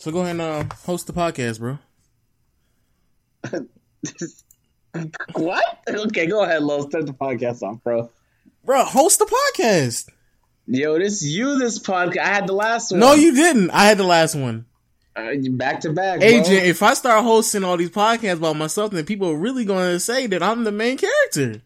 So go ahead and uh, host the podcast, bro. what? Okay, go ahead, Lo. Start the podcast off, bro. Bro, host the podcast. Yo, this you this podcast. I had the last one. No, you didn't. I had the last one. Uh, back to back, Agent, if I start hosting all these podcasts about myself, then people are really going to say that I'm the main character.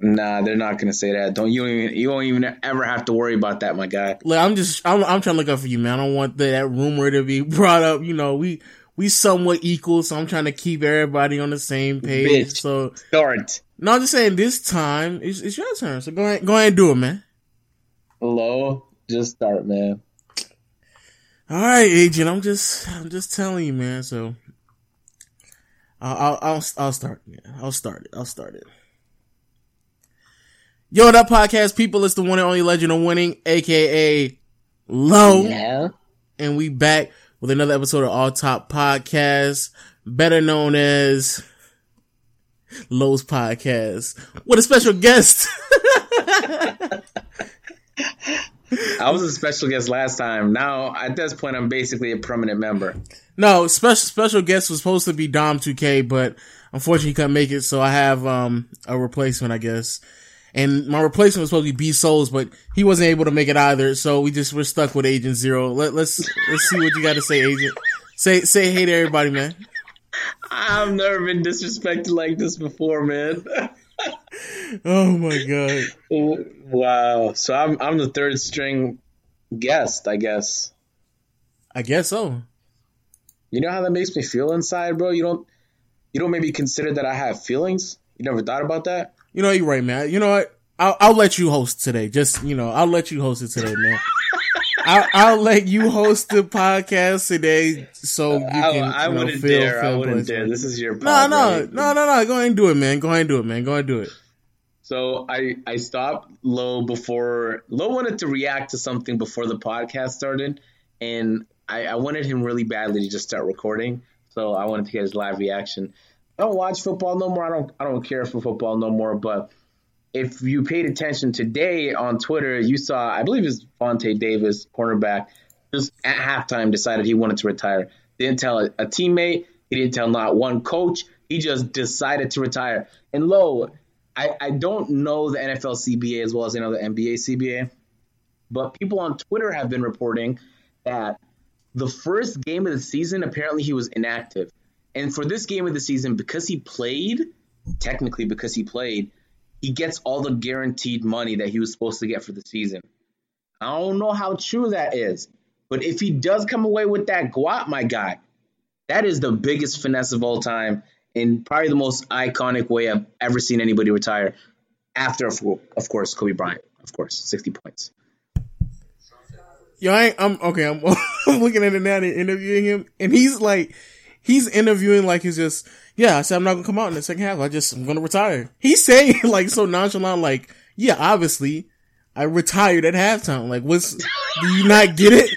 Nah, they're not gonna say that. Don't you? Even, you won't even ever have to worry about that, my guy. Look, I'm just, I'm, I'm trying to look out for you, man. I don't want the, that rumor to be brought up. You know, we we somewhat equal, so I'm trying to keep everybody on the same page. Bitch, so start. No, I'm just saying this time it's, it's your turn. So go ahead, go ahead and do it, man. Hello, just start, man. All right, agent. I'm just, I'm just telling you, man. So I'll, I'll, I'll, I'll start. Yeah, I'll start it. I'll start it. Yo, what up, podcast people? It's the one and only legend of winning, aka Low. Yeah. And we back with another episode of All Top Podcast, better known as Low's Podcast, with a special guest. I was a special guest last time. Now, at this point, I'm basically a permanent member. No, special special guest was supposed to be Dom 2K, but unfortunately he couldn't make it, so I have um a replacement, I guess. And my replacement was supposed to be B Souls, but he wasn't able to make it either, so we just we're stuck with Agent Zero. Let, let's let's see what you got to say, Agent. Say say hey to everybody, man. I've never been disrespected like this before, man. oh my god! Wow. So I'm I'm the third string guest, I guess. I guess so. You know how that makes me feel inside, bro. You don't you don't maybe consider that I have feelings. You never thought about that. You know, you're right, man. You know what? I'll, I'll let you host today. Just, you know, I'll let you host it today, man. I'll, I'll, let you host the podcast today so you can. I, I you know, wouldn't feel, dare. feel I wouldn't dare. This is your No, no, right? no, no, no. Go ahead and do it, man. Go ahead and do it, man. Go ahead and do it. So I I stopped Low before Low wanted to react to something before the podcast started, and I, I wanted him really badly to just start recording. So I wanted to get his live reaction. I don't watch football no more. I don't I don't care for football no more. But if you paid attention today on Twitter, you saw I believe it's Vontae Davis, cornerback, just at halftime decided he wanted to retire. Didn't tell a, a teammate. He didn't tell not one coach. He just decided to retire. And lo, I, I don't know the NFL CBA as well as I know the NBA CBA, but people on Twitter have been reporting that the first game of the season, apparently he was inactive. And for this game of the season, because he played, technically because he played, he gets all the guaranteed money that he was supposed to get for the season. I don't know how true that is, but if he does come away with that guap, my guy, that is the biggest finesse of all time and probably the most iconic way I've ever seen anybody retire. After, of course, Kobe Bryant, of course, 60 points. Yo, I I'm okay. I'm, I'm looking at it now. They're interviewing him, and he's like, he's interviewing like he's just, yeah. I said I'm not gonna come out in the second half. I just I'm gonna retire. He's saying like so nonchalant, like, yeah, obviously, I retired at halftime. Like, what's do you not get it?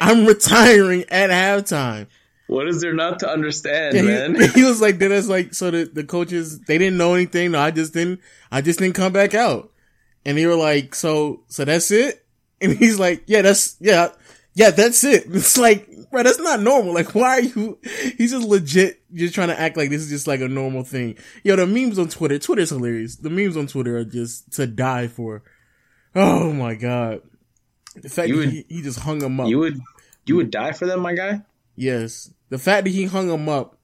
I'm retiring at halftime. What is there not to understand, Yeah, man? he, he was like, then it's like, so the, the coaches, they didn't know anything. No, I just didn't, I just didn't come back out. And they were like, so, so that's it? And he's like, yeah, that's, yeah, yeah, that's it. It's like, bro, that's not normal. Like, why are you, he's just legit just trying to act like this is just like a normal thing. Yo, the memes on Twitter, Twitter's hilarious. The memes on Twitter are just to die for. Oh my God. The fact You that would- he, he just hung him up. You would you would die for them, my guy? Yes. The fact that he hung him up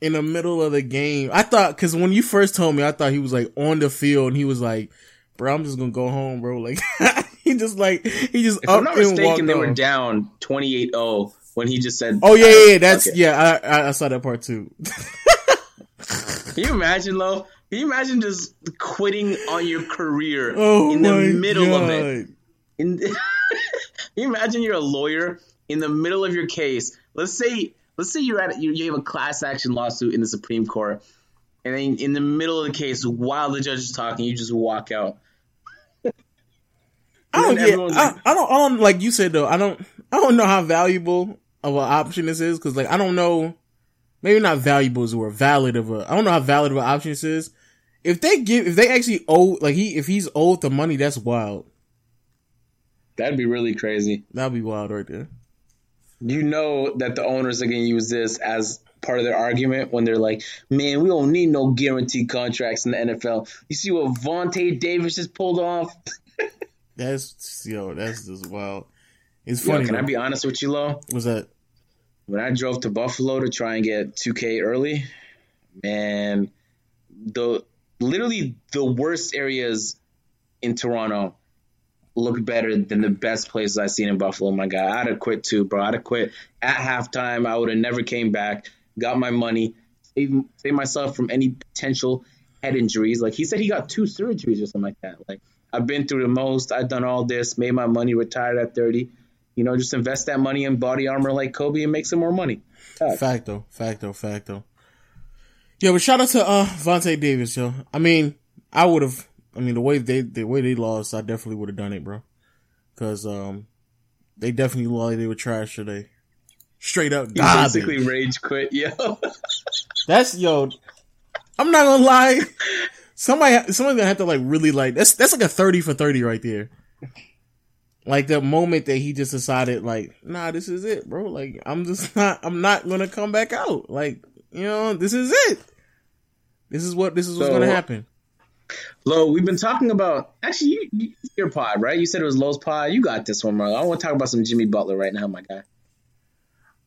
in the middle of the game. I thought, cause when you first told me, I thought he was like on the field and he was like, bro, I'm just gonna go home, bro. Like, he just like, he just If up I'm not and mistaken, they were down 28-0 when he just said Oh yeah, yeah, yeah. That's, Okay. yeah, I, I, I saw that part too. Can you imagine, Lo? Can you imagine just quitting on your career Oh in the middle God. of it? In, can you imagine you're a lawyer in the middle of your case, let's say let's say you're at you, you have a class action lawsuit in the Supreme Court, and then in the middle of the case, while the judge is talking, you just walk out. I don't get. I, like- I don't. I don't like you said though. I don't. I don't know how valuable of an option this is because like I don't know. Maybe not valuable is word. Valid of a. I don't know how valid of an option this is. If they give, if they actually owe, like he, if he's owed the money, that's wild. That'd be really crazy. That'd be wild right there. You know that the owners are going to use this as part of their argument when they're like, "Man, we don't need no guaranteed contracts in the NFL." You see what Vontae Davis just pulled off? That's yo. That's just wild. It's Yo, funny. can I be honest with you, Lo? Was that? when I drove to Buffalo to try and get 2K early, man, the literally the worst areas in Toronto look better than the best places I've seen in Buffalo. My God, I'd have quit too, bro. I'd have quit at halftime. I would have never came back. Got my money, save, save myself from any potential head injuries. Like he said, he got two surgeries or something like that. Like I've been through the most. I've done all this, made my money, retired at 30. You know, just invest that money in body armor like Kobe and make some more money. Facto, facto, facto. Yeah, but shout out to uh Vontae Davis, yo. I mean, I would have. I mean, the way they the way they lost, I definitely would have done it, bro. Because um, they definitely lost. They were trash today. Straight up, basically rage quit, yo. That's yo. I'm not gonna lie. Somebody, somebody's gonna have to like really like that's that's like a thirty for thirty right there. Like the moment that he just decided, like, nah, this is it, bro. Like, I'm just not, I'm not gonna come back out. Like, you know, this is it. This is what this is what's So- gonna happen. Lo, we've been talking about actually you, you your pod, right? You said it was Lowe's pod. You got this one, bro. I want to talk about some Jimmy Butler right now, my guy.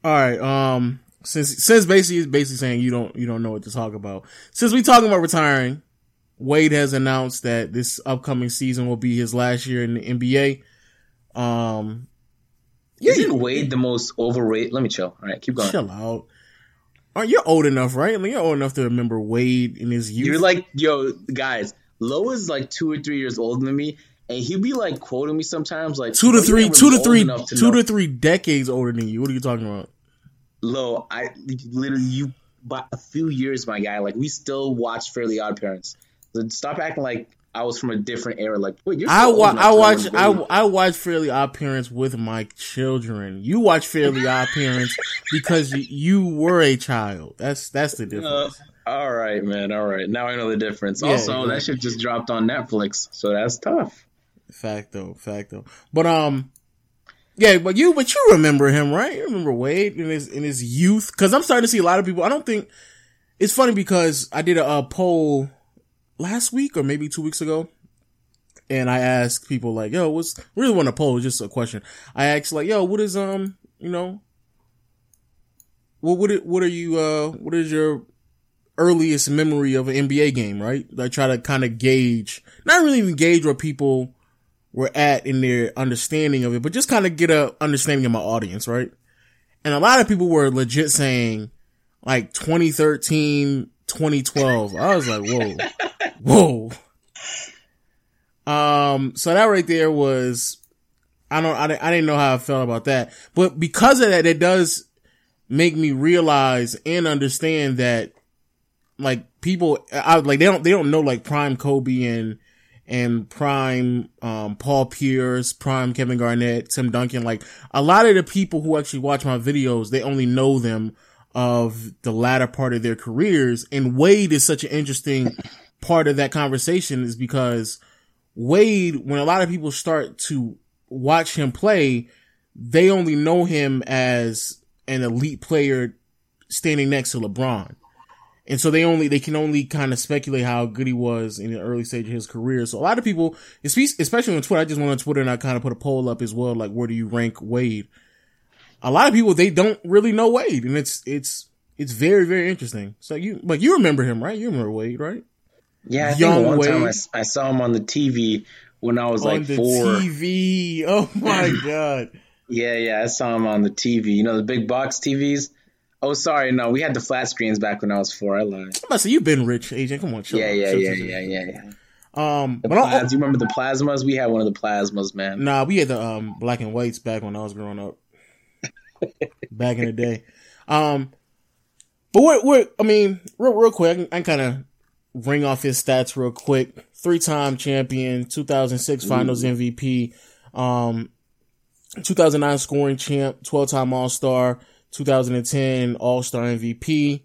All right. Um, since since basically is basically saying you don't you don't know what to talk about. Since we talking about retiring, Wade has announced that this upcoming season will be his last year in the NBA. Um, yeah, Isn't Wade the most overrated? Let me chill. All right, keep going. chill out. Aren't you old enough, right? I mean, you're old enough to remember Wade in his youth. You're like, yo, guys. Lo is like two or three years older than me, and he'd be like quoting me sometimes, like two to three, two to three, to two know." to three decades older than you. What are you talking about? Lo, I literally you by a few years, my guy. Like we still watch Fairly Odd Parents. Stop acting like I was from a different era. Like, wait, you're. I wa- I watch I, I watch Fairly Odd Parents with my children. You watch Fairly Odd Parents because you, were a child. That's that's the Uh, difference. all right, man. All right. Now I know the difference. Yeah, also, yeah. that shit just dropped on Netflix, so that's tough. Facto, facto. But um, yeah, but you but you remember him, right? You remember Wade in his in his youth? Because I'm starting to see a lot of people. I don't think it's funny because I did a, uh poll last week or maybe two weeks ago. And I asked people like, yo, what's really want to poll, just a question. I asked like, yo, what is, um, you know, what, what, what are you, uh, what is your earliest memory of an NBA game, right? I try to kind of gauge, not really even gauge where people were at in their understanding of it, but just kind of get a understanding of my audience, right? And a lot of people were legit saying like 2013, 2012. I was like, whoa, whoa. Um, so that right there was, I don't, I, I didn't know how I felt about that, but because of that, it does make me realize and understand that like people, I like they don't, they don't know like prime Kobe and, and prime, um, Paul Pierce, prime Kevin Garnett, Tim Duncan. Like a lot of the people who actually watch my videos, they only know them of the latter part of their careers. And Wade is such an interesting part of that conversation is because Wade, when a lot of people start to watch him play, they only know him as an elite player standing next to LeBron. And so they only, they can only kind of speculate how good he was in the early stage of his career. So a lot of people, especially on Twitter, I just went on Twitter and I kind of put a poll up as well, like where do you rank Wade? A lot of people, they don't really know Wade and it's, it's, it's very, very interesting. So you, but you remember him, right? You remember Wade, right? Yeah, I Young one time I, Wade. I saw him on the TV when I was on like the four. TV. Oh my God. Yeah, yeah, I saw him on the TV. You know the big box TVs. Oh, sorry, no, we had the flat screens back when I was four. I lied. I'm about to say, you've been rich, agent. Come on, chill. Yeah, yeah, Chill, yeah, chill, yeah, chill. yeah, yeah. Um, The but I, plas- you remember the plasmas? We had one of the plasmas, man. nah, we had the um black and whites back when I was growing up. Back in the day. Um, but what, what, I mean, real, real quick, I can, can kind of ring off his stats real quick. Three time champion, 2006 finals MVP, um, 2009 scoring champ, 12 time All Star, 2010 All Star MVP,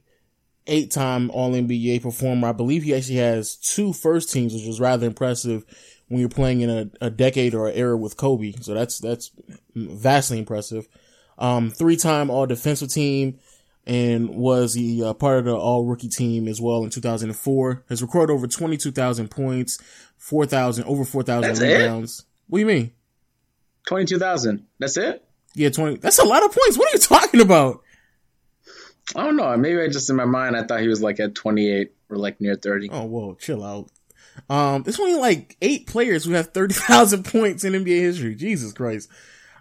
eight time All NBA performer. I believe he actually has two first teams, which was rather impressive when you're playing in a, a decade or an era with Kobe. So that's, that's vastly impressive. Um, three time All Defensive Team and was the uh, part of the All Rookie Team as well in 2004. Has recorded over 22,000 points, 4,000 over 4,000 rebounds. It? What do you mean? 22,000. That's it? Yeah, 20. That's a lot of points. What are you talking about? I don't know. Maybe I just in my mind I thought he was like at 28 or like near 30. Oh, whoa, chill out. Um, there's only like eight players who have 30,000 points in NBA history. Jesus Christ.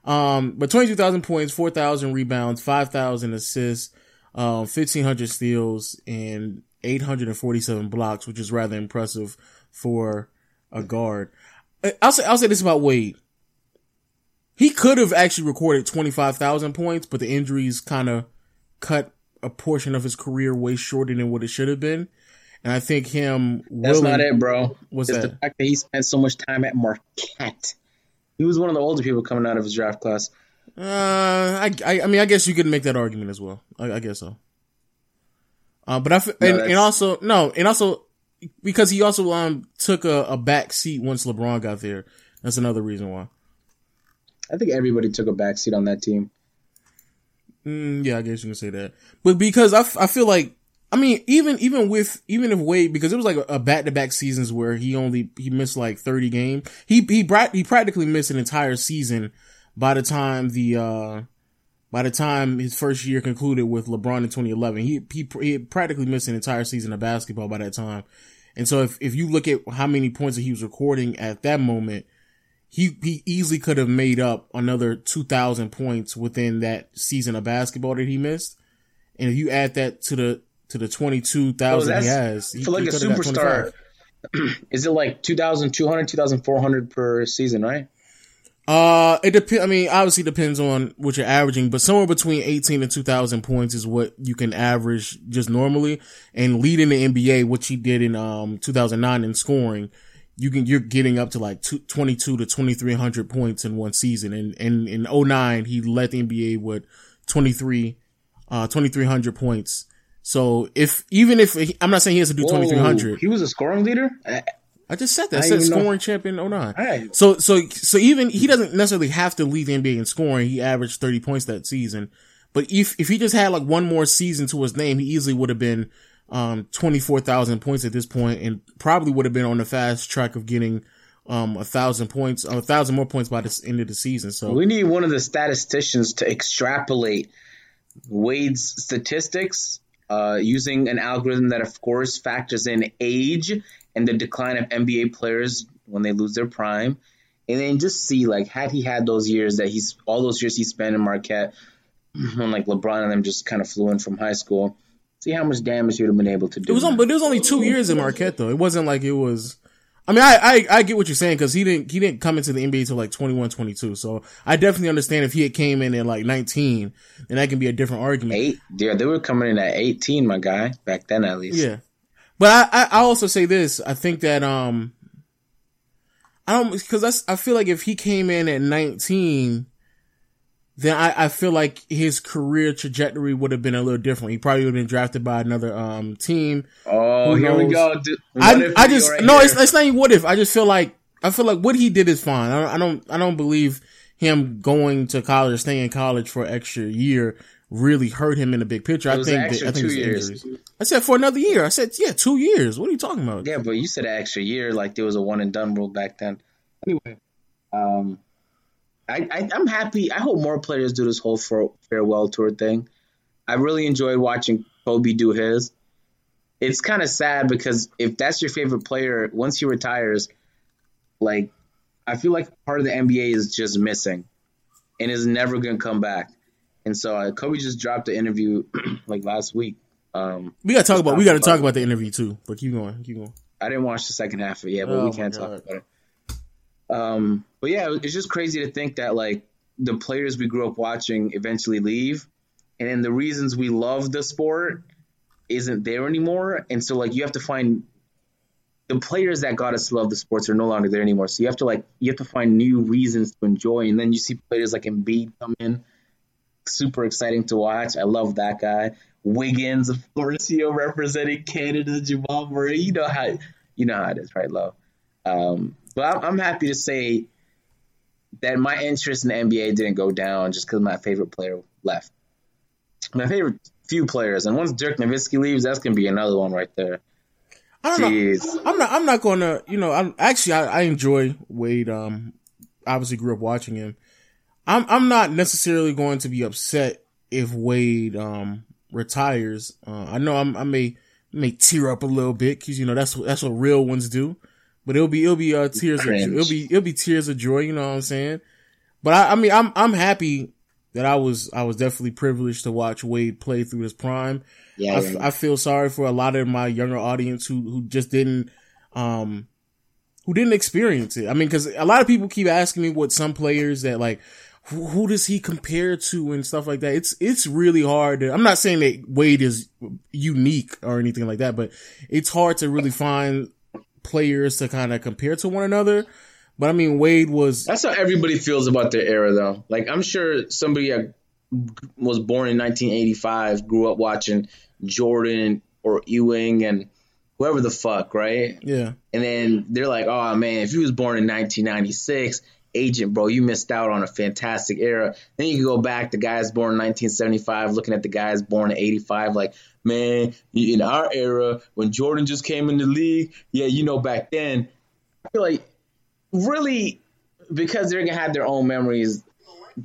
Um, but 22,000 points, 4,000 rebounds, 5,000 assists, um, 1,500 steals, and 847 blocks, which is rather impressive for a guard. I'll say, I'll say this about Wade. He could have actually recorded 25,000 points, but the injuries kind of cut a portion of his career way shorter than what it should have been. And I think him. That's willing, not it, bro. It's that? the fact that he spent so much time at Marquette. He was one of the older people coming out of his draft class. Uh, I, I, I mean, I guess you could make that argument as well. I, I guess so. Uh, but I, f- no, and, and also, no, and also, because he also, um, took a, a back seat once LeBron got there. That's another reason why. I think everybody took a back seat on that team. Mm, yeah, I guess you can say that. But because I, f- I feel like, I mean, even, even with, even if Wade, because it was like a back to back seasons where he only, he missed like 30 games. He, he, he practically missed an entire season by the time the, uh, by the time his first year concluded with LeBron in 2011. He, he, he practically missed an entire season of basketball by that time. And so if, if you look at how many points that he was recording at that moment, he, he easily could have made up another 2000 points within that season of basketball that he missed. And if you add that to the, to the 22,000 well, he has, he, for like a superstar, is it like 2,200, 2,400 per season, right? Uh, it depends. I mean, obviously depends on what you're averaging, but somewhere between 18 and 2000 points is what you can average just normally. And leading the NBA, which he did in, um, 2009 in scoring, you can, you're getting up to like two, 22 to 2300 points in one season. And, and in 09, he led the NBA with 23, uh, 2300 points. So if, even if, I'm not saying he has to do 2300. He was a scoring leader? I just said that. I, I said scoring know. champion 09. Right. So, so, so even he doesn't necessarily have to lead the NBA in scoring. He averaged 30 points that season. But if, if he just had like one more season to his name, he easily would have been, um, 24,000 points at this point and probably would have been on the fast track of getting, um, a thousand points, a thousand more points by the end of the season. So we need one of the statisticians to extrapolate Wade's statistics, uh, using an algorithm that of course factors in age and the decline of NBA players when they lose their prime. And then just see like had he had those years that he's all those years he spent in Marquette when like LeBron and them just kind of flew in from high school. See how much damage he would have been able to do. It was on, but it was only two years in Marquette though. It wasn't like it was. I mean, I, I, I get what you're saying because he didn't he didn't come into the NBA till like 21, 22. So I definitely understand if he had came in at like 19, then that can be a different argument. Eight, yeah, they were coming in at 18, my guy, back then at least. Yeah, but I, I, also say this. I think that, um, I don't, cause that's, I feel like if he came in at 19, then I, I feel like his career trajectory would have been a little different. He probably would have been drafted by another, um, team. Oh, here we go. I, I just, right no, it's, it's not even what if. I just feel like, I feel like what he did is fine. I, I don't, I don't believe him going to college, staying in college for an extra year really hurt him in the big picture. I think that, I think two years. I said for another year. I said yeah, two years. What are you talking about? Yeah, but you said an extra year, like there was a one and done rule back then. Anyway, um, I, I am happy. I hope more players do this whole farewell tour thing. I really enjoyed watching Kobe do his. It's kind of sad because if that's your favorite player, once he retires, like I feel like part of the NBA is just missing, and is never gonna come back. And so uh, Kobe just dropped the interview like last week. Um, we gotta talk about we gotta talk about the interview too. But keep going, keep going. I didn't watch the second half of it yet, but oh we can't talk about it. Um, but yeah, it's just crazy to think that like the players we grew up watching eventually leave, and then the reasons we love the sport isn't there anymore, and so like you have to find the players that got us to love the sports are no longer there anymore. So you have to like you have to find new reasons to enjoy, and then you see players like Embiid come in, super exciting to watch. I love that guy. Wiggins, of course, you representing Canada, Jamal Murray. You know how you know how it is, right, Love? Um, but I'm, I'm happy to say that my interest in the NBA didn't go down just because my favorite player left. My favorite few players, and once Dirk Nowitzki leaves, that's gonna be another one right there. I don't Jeez. know. I'm not. I'm not gonna. You know. I'm actually. I, I enjoy Wade. Um, obviously grew up watching him. I'm. I'm not necessarily going to be upset if Wade um retires. Uh, I know I'm, I may may tear up a little bit because you know that's that's what real ones do. But it'll be it'll be uh, tears of, it'll be it'll be tears of joy. You know what I'm saying? But I, I mean I'm I'm happy that I was I was definitely privileged to watch Wade play through his prime. Yeah, I, I feel sorry for a lot of my younger audience who who just didn't um who didn't experience it. I mean, because a lot of people keep asking me what some players that like who, who, does he compare to and stuff like that. It's it's really hard. To, I'm not saying that Wade is unique or anything like that, but it's hard to really find players to kind of compare to one another. But I mean, Wade was. That's how everybody feels about their era, though. Like I'm sure somebody was born in 1985, grew up watching Jordan or Ewing and whoever the fuck, right? Yeah. And then they're like, oh man, if he was born in 1996, agent, bro, you missed out on a fantastic era. Then you can go back to guys born in 1975, looking at the guys born in 85, like, man, in our era, when Jordan just came in the league, yeah, you know, back then, I feel like really because they're gonna have their own memories,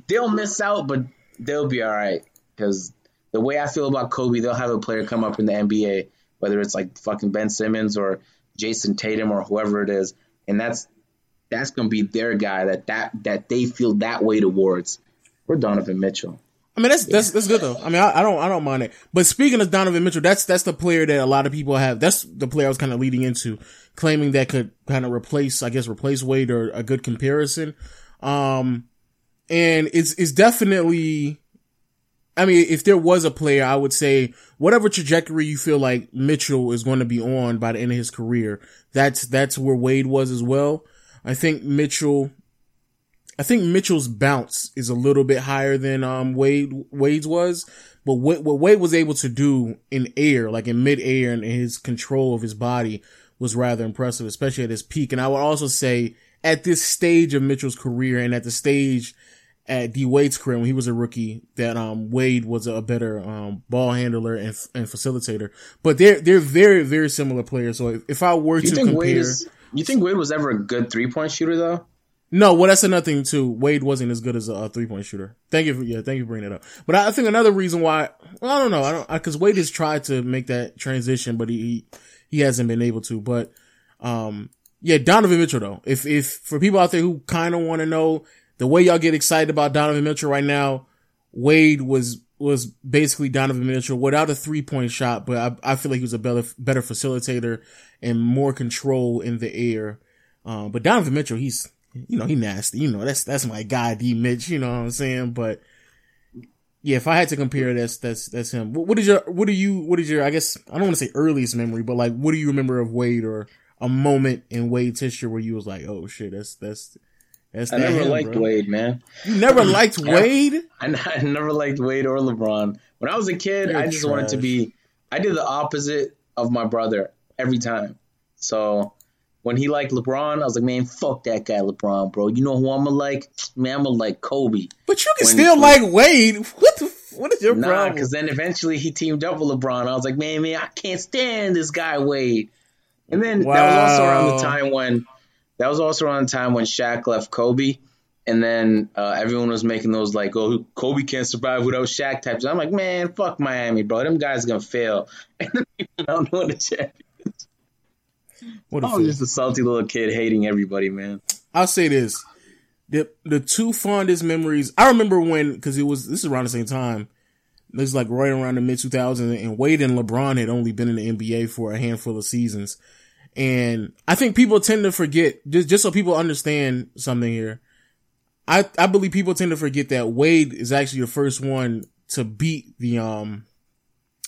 they'll miss out, but they'll be all right. Because the way I feel about Kobe, they'll have a player come up in the NBA, whether it's like fucking Ben Simmons or Jayson Tatum or whoever it is, and that's that's gonna be their guy that that that they feel that way towards. We're Donovan Mitchell. I mean that's yeah. that's that's good though. I mean I, I, don't I don't mind it. But speaking of Donovan Mitchell, that's that's the player that a lot of people have. That's the player I was kind of leading into, claiming that could kind of replace, I guess, replace Wade or a good comparison. Um, and it's it's definitely. I mean, if there was a player, I would say whatever trajectory you feel like Mitchell is going to be on by the end of his career, that's that's where Wade was as well. I think Mitchell I think Mitchell's bounce is a little bit higher than um Wade Wade's was, but what, what Wade was able to do in air, like in mid air, and his control of his body was rather impressive, especially at his peak. And I would also say at this stage of Mitchell's career, and at the stage at D Wade's career when he was a rookie, that um Wade was a better um ball handler and and facilitator. But they're they're very very similar players. So if, if I were to compare, Wade is, you think Wade was ever a good three point shooter though? No, well, that's another thing too. Wade wasn't as good as a, a three point shooter. Thank you for, yeah, thank you for bringing that up. But I, I think another reason why, well, I don't know, I don't, cause Wade has tried to make that transition, but he, he hasn't been able to. But, um, yeah, Donovan Mitchell though. If, if, for people out there who kind of want to know the way y'all get excited about Donovan Mitchell right now, Wade was, was basically Donovan Mitchell without a three point shot, but I, I feel like he was a better, better facilitator and more control in the air. Um, but Donovan Mitchell, he's, you know, he nasty. You know, that's that's my guy, D Mitch. You know what I'm saying? But yeah, if I had to compare, that's that's that's him. What, what is your what do you what is your I guess I don't want to say earliest memory, but like what do you remember of Wade or a moment in Wade's history where you was like, oh shit, that's that's that's I never him, liked bro. Wade, man. You never liked Wade? I, I, never liked Wade or LeBron. When I was a kid, You're I just trash. wanted to be. I did the opposite of my brother every time. So when he liked LeBron, I was like, man, fuck that guy, LeBron, bro. You know who I'm gonna like? Man, I'm gonna like Kobe. But you can when, still like Wade. What the? What is your nah, problem? because then eventually he teamed up with LeBron. I was like, man, man, I can't stand this guy Wade. And then wow. that was also around the time when that was also around the time when Shaq left Kobe. And then uh, everyone was making those like, oh, Kobe can't survive without Shaq types. I'm like, man, fuck Miami, bro. Them guys are gonna fail. And then I don't know the champion. What I was just a salty little kid hating everybody, man. I'll say this: the the two fondest memories. I remember when because it was this is around the same time. This is like right around the mid 2000s, and Wade and LeBron had only been in the NBA for a handful of seasons. And I think people tend to forget just just so people understand something here. I, I believe people tend to forget that Wade is actually the first one to beat the um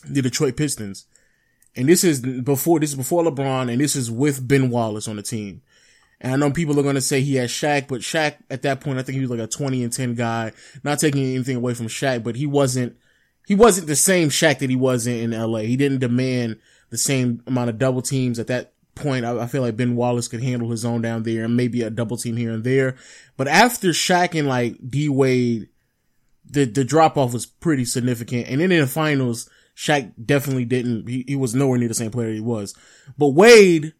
the Detroit Pistons. And this is before this is before LeBron and this is with Ben Wallace on the team. And I know people are going to say he has Shaq, but Shaq at that point, I think he was like a 20 and 10 guy, not taking anything away from Shaq, but he wasn't, he wasn't the same Shaq that he was in, in LA. He didn't demand the same amount of double teams at that point. I, I, feel like Ben Wallace could handle his own down there and maybe a double team here and there. But after Shaq and like D Wade, the, the drop off was pretty significant. And then in the finals, Shaq definitely didn't, he, he was nowhere near the same player he was. But Wade,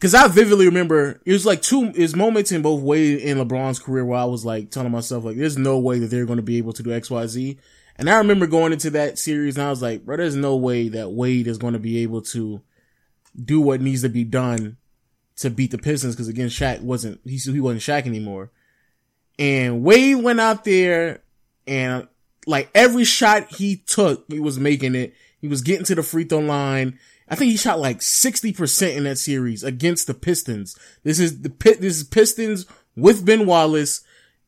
Cause I vividly remember it was like two is moments in both Wade and LeBron's career where I was like telling myself like, there's no way that they're going to be able to do X, Y, Z. And I remember going into that series and I was like, bro, there's no way that Wade is going to be able to do what needs to be done to beat the Pistons. Cause again, Shaq wasn't, he, he wasn't Shaq anymore. And Wade went out there and like every shot he took, he was making it. He was getting to the free throw line. I think he shot like 60% in that series against the Pistons. This is the pit, this is Pistons with Ben Wallace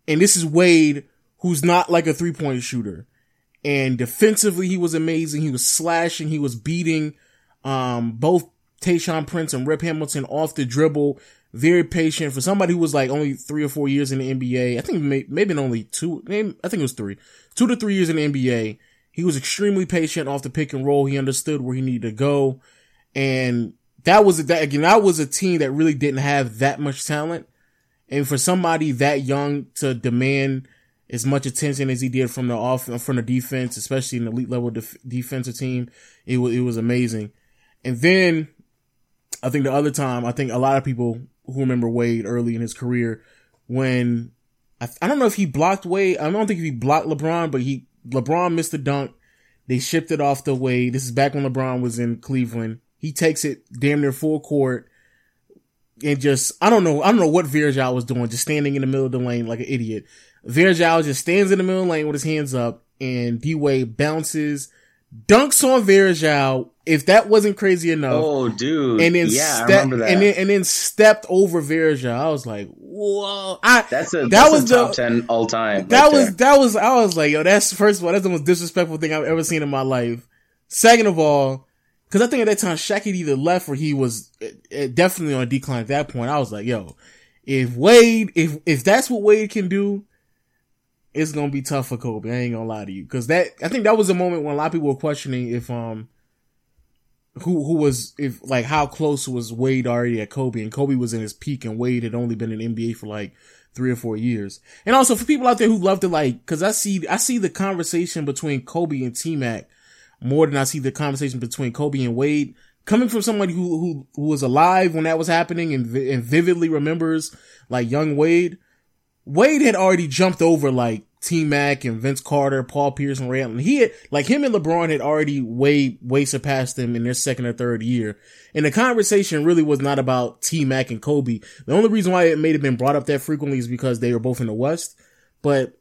and this is Wade who's not like a three point shooter. And defensively, he was amazing. He was slashing. He was beating, um, both Tayshaun Prince and Rip Hamilton off the dribble. Very patient for somebody who was like only three or four years in the NBA. I think maybe only two, I think it was three, two to three years in the NBA he was extremely patient off the pick and roll. He understood where he needed to go. And that was, that again, that was a team that really didn't have that much talent. And for somebody that young to demand as much attention as he did from the off, from the defense, especially an elite level def- defensive team, it was, it was amazing. And then I think the other time, I think a lot of people who remember Wade early in his career when I, I don't know if he blocked Wade. I don't think he blocked LeBron, but he LeBron missed the dunk. They shipped it off the way. This is back when LeBron was in Cleveland. He takes it damn near full court and just, I don't know, I don't know what Virgil was doing, just standing in the middle of the lane like an idiot. Virgil just stands in the middle the lane with his hands up and D Wade bounces, dunks on Virgil. If that wasn't crazy enough. Oh, dude. And then, yeah, step, and then, and then stepped over Virgil. I was like, whoa. I, that's a, that that's was a top the, 10 all time. That right was, there. that was, I was like, yo, that's, first of all, that's the most disrespectful thing I've ever seen in my life. Second of all, cause I think at that time Shaq had either left or he was eh, eh, definitely on decline at that point. I was like, yo, if Wade, if, if that's what Wade can do, it's gonna be tough for Kobe. I ain't gonna lie to you. Cause that, I think that was a moment when a lot of people were questioning if, um, who, who was, if, like, how close was Wade already at Kobe and Kobe was in his peak and Wade had only been in NBA for like three or four years. And also for people out there who love to like, cause I see, I see the conversation between Kobe and T-Mac more than I see the conversation between Kobe and Wade coming from somebody who, who, who was alive when that was happening and, and vividly remembers like young Wade. Wade had already jumped over like T Mac and Vince Carter, Paul Pierce and Ray Allen. He had, like him and LeBron had already way, way surpassed them in their second or third year. And the conversation really was not about T Mac and Kobe. The only reason why it may have been brought up that frequently is because they were both in the West. But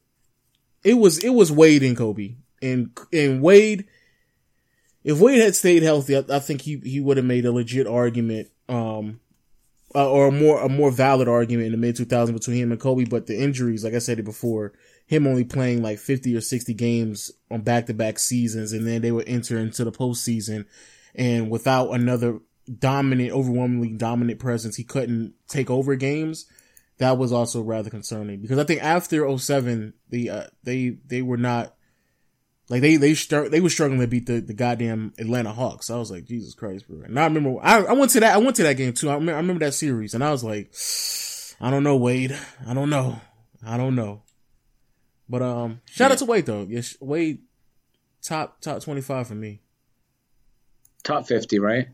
it was, it was Wade and Kobe. And, and Wade, if Wade had stayed healthy, I, I think he, he would have made a legit argument, um, uh, or a more a more valid argument in the mid 2000s between him and Kobe. But the injuries, like I said it before, him only playing like 50 or 60 games on back to back seasons, and then they would enter into the postseason, and without another dominant, overwhelmingly dominant presence, he couldn't take over games. That was also rather concerning because I think after 07, the uh, they they were not like they they start they were struggling to beat the, the goddamn Atlanta Hawks. I was like, Jesus Christ, bro. And I remember I, I went to that I went to that game too. I remember, I remember that series, and I was like, I don't know, Wade. I don't know. I don't know. But um, shout yeah. out to Wade though. Yes, Wade, top top twenty five for me. Top fifty, right?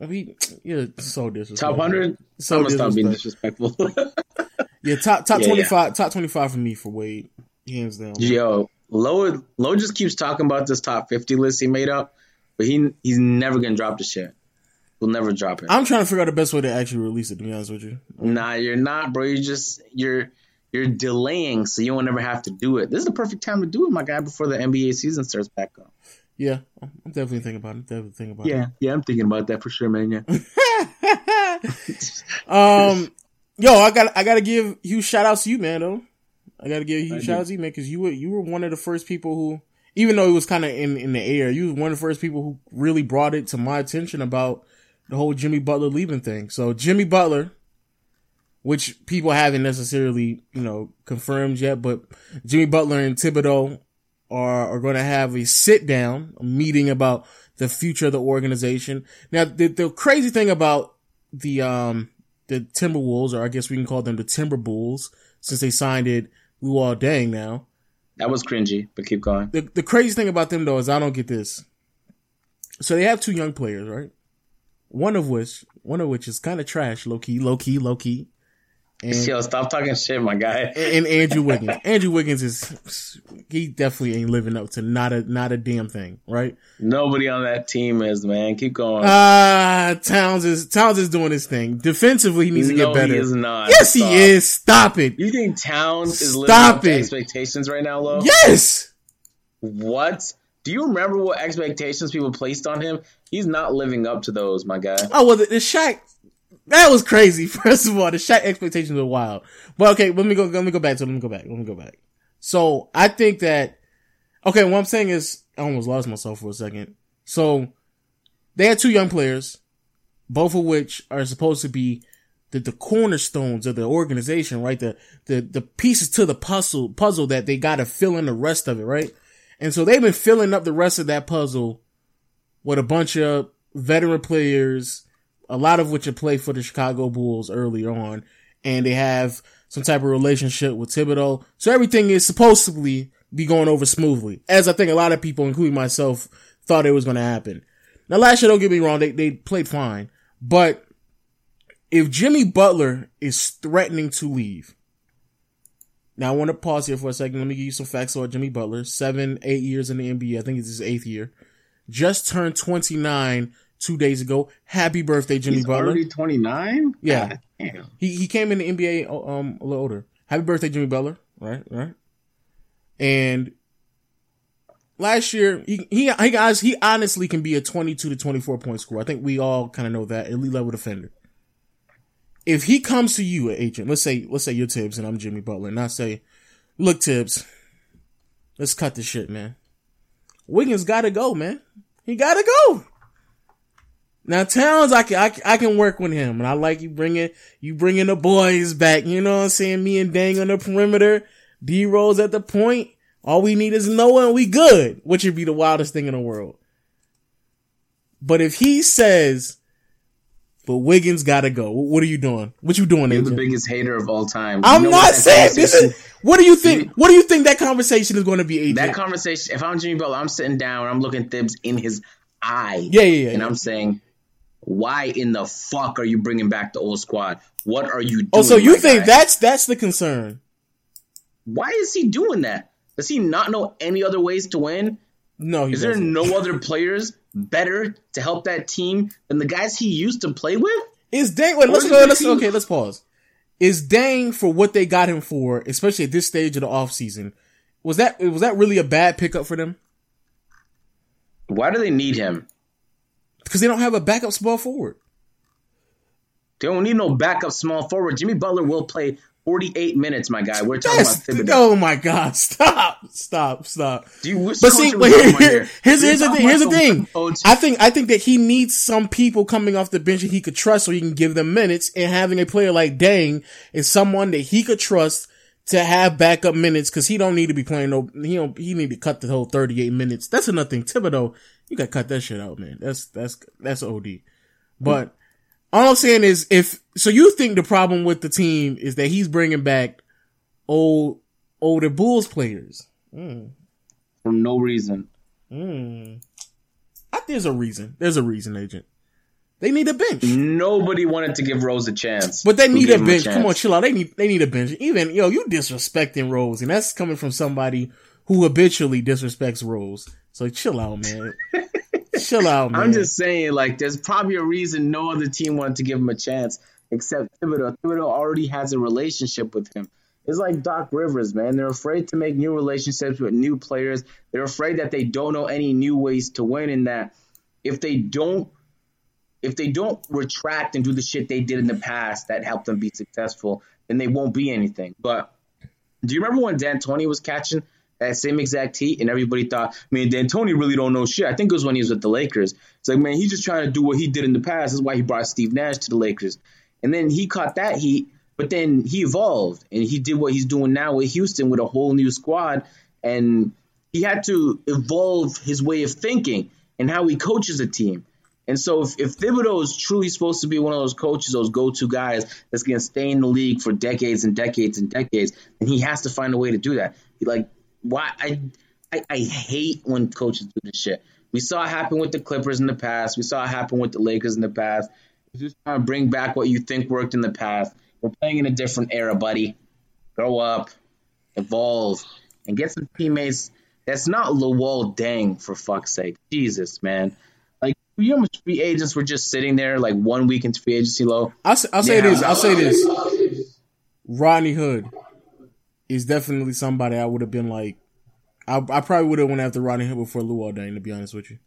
I mean, yeah, so disrespectful. Top hundred. So I'm stop being disrespectful. yeah, top top yeah, twenty five. Yeah. Top twenty five for me for Wade, hands down. Yo, Low Low just keeps talking about this top fifty list he made up, but he he's never gonna drop the shit. We'll never drop it. I'm trying to figure out the best way to actually release it. To be honest with you, nah, you're not, bro. You just you're you're delaying, so you won't ever have to do it. This is the perfect time to do it, my guy, before the NBA season starts back up. Yeah, I'm definitely thinking about it. Definitely thinking about yeah, it. Yeah, yeah, I'm thinking about that for sure, man. Yeah. um, Yo, I got I got to give huge shout outs to you, man. Though I got to give huge shout outs to you, man, because you were you were one of the first people who, even though it was kind of in in the air, you was one of the first people who really brought it to my attention about the whole Jimmy Butler leaving thing. So Jimmy Butler, which people haven't necessarily you know confirmed yet, but Jimmy Butler and Thibodeau are are going to have a sit down a meeting about the future of the organization. Now, the, the crazy thing about the um the Timberwolves, or I guess we can call them the Timber Bulls, since they signed it Luol Deng now. That was cringy, but keep going. The the crazy thing about them though is I don't get this. So they have two young players, right? One of which, one of which is kind of trash, low key, low key, low key. And, Yo, stop talking shit, my guy. and, and Andrew Wiggins. Andrew Wiggins is he definitely ain't living up to not a not a damn thing, right? Nobody on that team is, man. Keep going. Ah, uh, Towns is Towns is doing his thing. Defensively, he needs no, to get better. He is not. Yes, Stop. he is. Stop it. You think Towns is living Stop up it. to expectations right now, Lo? Yes. What? Do you remember what expectations people placed on him? He's not living up to those, my guy. Oh well, the, the Shaq that was crazy. First of all, the Shaq expectations were wild. But okay, let me go. Let me go back. So let me go back. Let me go back. So I think that okay. What I'm saying is, I almost lost myself for a second. So they had two young players, both of which are supposed to be the, the cornerstones of the organization, right? The the the pieces to the puzzle puzzle that they got to fill in the rest of it, right? And so they've been filling up the rest of that puzzle with a bunch of veteran players a lot of which have played for the Chicago Bulls earlier on, and they have some type of relationship with Thibodeau. So everything is supposedly be going over smoothly, as I think a lot of people, including myself, thought it was going to happen. Now, last year, don't get me wrong, they, they played fine, but if Jimmy Butler is threatening to leave, now I want to pause here for a second. Let me give you some facts about Jimmy Butler. Seven, eight years in the NBA. I think it's his eighth year. Just turned 29 two days ago. Happy birthday, Jimmy He's Butler. Already twenty nine. Yeah, he he came in the NBA um a little older. Happy birthday, Jimmy Butler. Right, right. And last year, he he he guys he honestly can be a twenty two to twenty four point scorer. I think we all kind of know that elite level defender. If he comes to you, agent, let's say let's say you're Thibs and I'm Jimmy Butler, and I say, look Thibs, let's cut the shit, man. Wiggins got to go, man. He got to go. Now Towns, I can, I, I can work with him, and I like you bringing you bringing the boys back. You know what I'm saying? Me and Deng on the perimeter, D Rose at the point. All we need is Noah, and we good, which would be the wildest thing in the world. But if he says, "But Wiggins got to go," what are you doing? What you doing? You're the biggest hater of all time. I'm you know not saying this is. What do you think? What do you think that conversation is going to be? AJ? That conversation. If I'm Jimmy Butler, I'm sitting down. And I'm looking Thibs in his eye. Yeah, yeah, yeah. And yeah. I'm saying why in the fuck are you bringing back the old squad? What are you doing? Oh, so you think guy? that's that's the concern? Why is he doing that? Does he not know any other ways to win? No, is doesn't. there no other players better to help that team than the guys he used to play with? Is Deng? Wait, let's go. Let's okay. Let's pause. Is Deng for what they got him for, especially at this stage of the offseason, Was that was that really a bad pickup for them? Why do they need him? Because they don't have a backup small forward. They don't need no backup small forward. Jimmy Butler will play 48 minutes, my guy. We're talking That's, about Thibodeau. Oh my God! Stop! Stop! Stop! Do you wish but see, but here, here, here's, here's the thing. Here's the thing. I think I think that he needs some people coming off the bench that he could trust, so he can give them minutes. And having a player like Deng is someone that he could trust to have backup minutes because he don't need to be playing no. He don't. He need to cut the whole 38 minutes. That's another thing. Thibodeau you gotta cut that shit out, man. That's that's that's OD. But all I'm saying is, if so, you think the problem with the team is that he's bringing back old older Bulls players mm. for no reason. Mm. I, there's a reason. There's a reason, agent. They need a bench. Nobody wanted to give Rose a chance, but they need a bench. A Come on, chill out. They need they need a bench. Even yo, you disrespecting Rose, and that's coming from somebody who habitually disrespects Rose. So chill out, man. chill out, man. I'm just saying, like, there's probably a reason no other team wanted to give him a chance except Thibodeau. Thibodeau already has a relationship with him. It's like Doc Rivers, man. They're afraid to make new relationships with new players. They're afraid that they don't know any new ways to win, and that if they don't if they don't retract and do the shit they did in the past that helped them be successful, then they won't be anything. But do you remember when D'Antoni was catching that same exact heat and everybody thought, man, D'Antoni really don't know shit. I think it was when he was with the Lakers. It's like, man, he's just trying to do what he did in the past. That's why he brought Steve Nash to the Lakers. And then he caught that heat, but then he evolved and he did what he's doing now with Houston with a whole new squad. And he had to evolve his way of thinking and how he coaches a team. And so if, if Thibodeau is truly supposed to be one of those coaches, those go-to guys that's going to stay in the league for decades and decades and decades, then he has to find a way to do that. Like, why? I, I, I hate when coaches do this shit. We saw it happen with the Clippers in the past. We saw it happen with the Lakers in the past. just trying to bring back what you think worked in the past. We're playing in a different era, buddy. Grow up, evolve, and get some teammates. That's not Luol Deng, for fuck's sake. Jesus, man you know how much free agents were just sitting there like one week into free agency low? I'll, I'll say this. I'll say this. Rodney Hood is definitely somebody I would have been like. I, I probably would have went after Rodney Hood before Luol Deng, to be honest with you.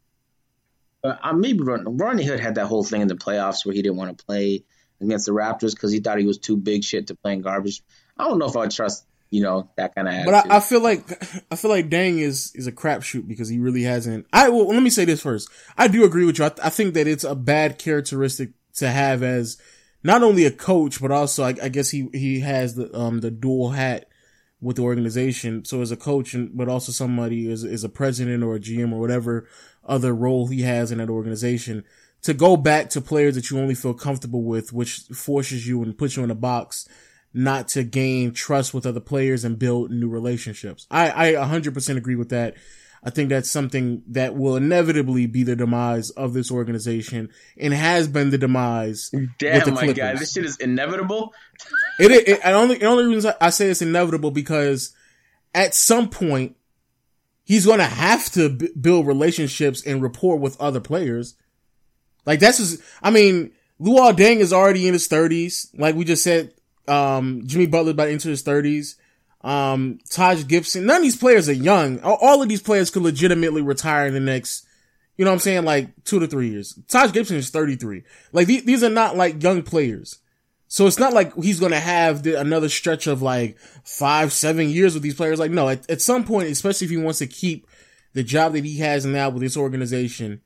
Uh, uh, maybe Rodney Hood had that whole thing in the playoffs where he didn't want to play against the Raptors because he thought he was too big shit to play in garbage. I don't know if I would trust you know that kind of. Attitude. But I, I, feel like I feel like Deng is is a crapshoot because he really hasn't. I well, let me say this first. I do agree with you. I, I, think that it's a bad characteristic to have as not only a coach but also I, I guess he he has the um the dual hat with the organization. So as a coach, and but also somebody is is a president or a GM or whatever other role he has in that organization. To go back to players that you only feel comfortable with, which forces you and puts you in a box not to gain trust with other players and build new relationships. I, I 100% agree with that. I think that's something that will inevitably be the demise of this organization and has been the demise. Damn, my God, this shit is inevitable. it, it, it only, the only reason I say it's inevitable because at some point he's going to have to b- build relationships and rapport with other players. Like that's just, I mean, Luol Deng is already in his thirties. Like we just said, um, Jimmy Butler about into his thirties. Um, Taj Gibson. None of these players are young. All of these players could legitimately retire in the next, you know what I'm saying? Like two to three years. Taj Gibson is 33. Like these, these are not like young players. So it's not like he's going to have the, another stretch of like five, seven years with these players. Like, no, at, at some point, especially if he wants to keep the job that he has now with this organization,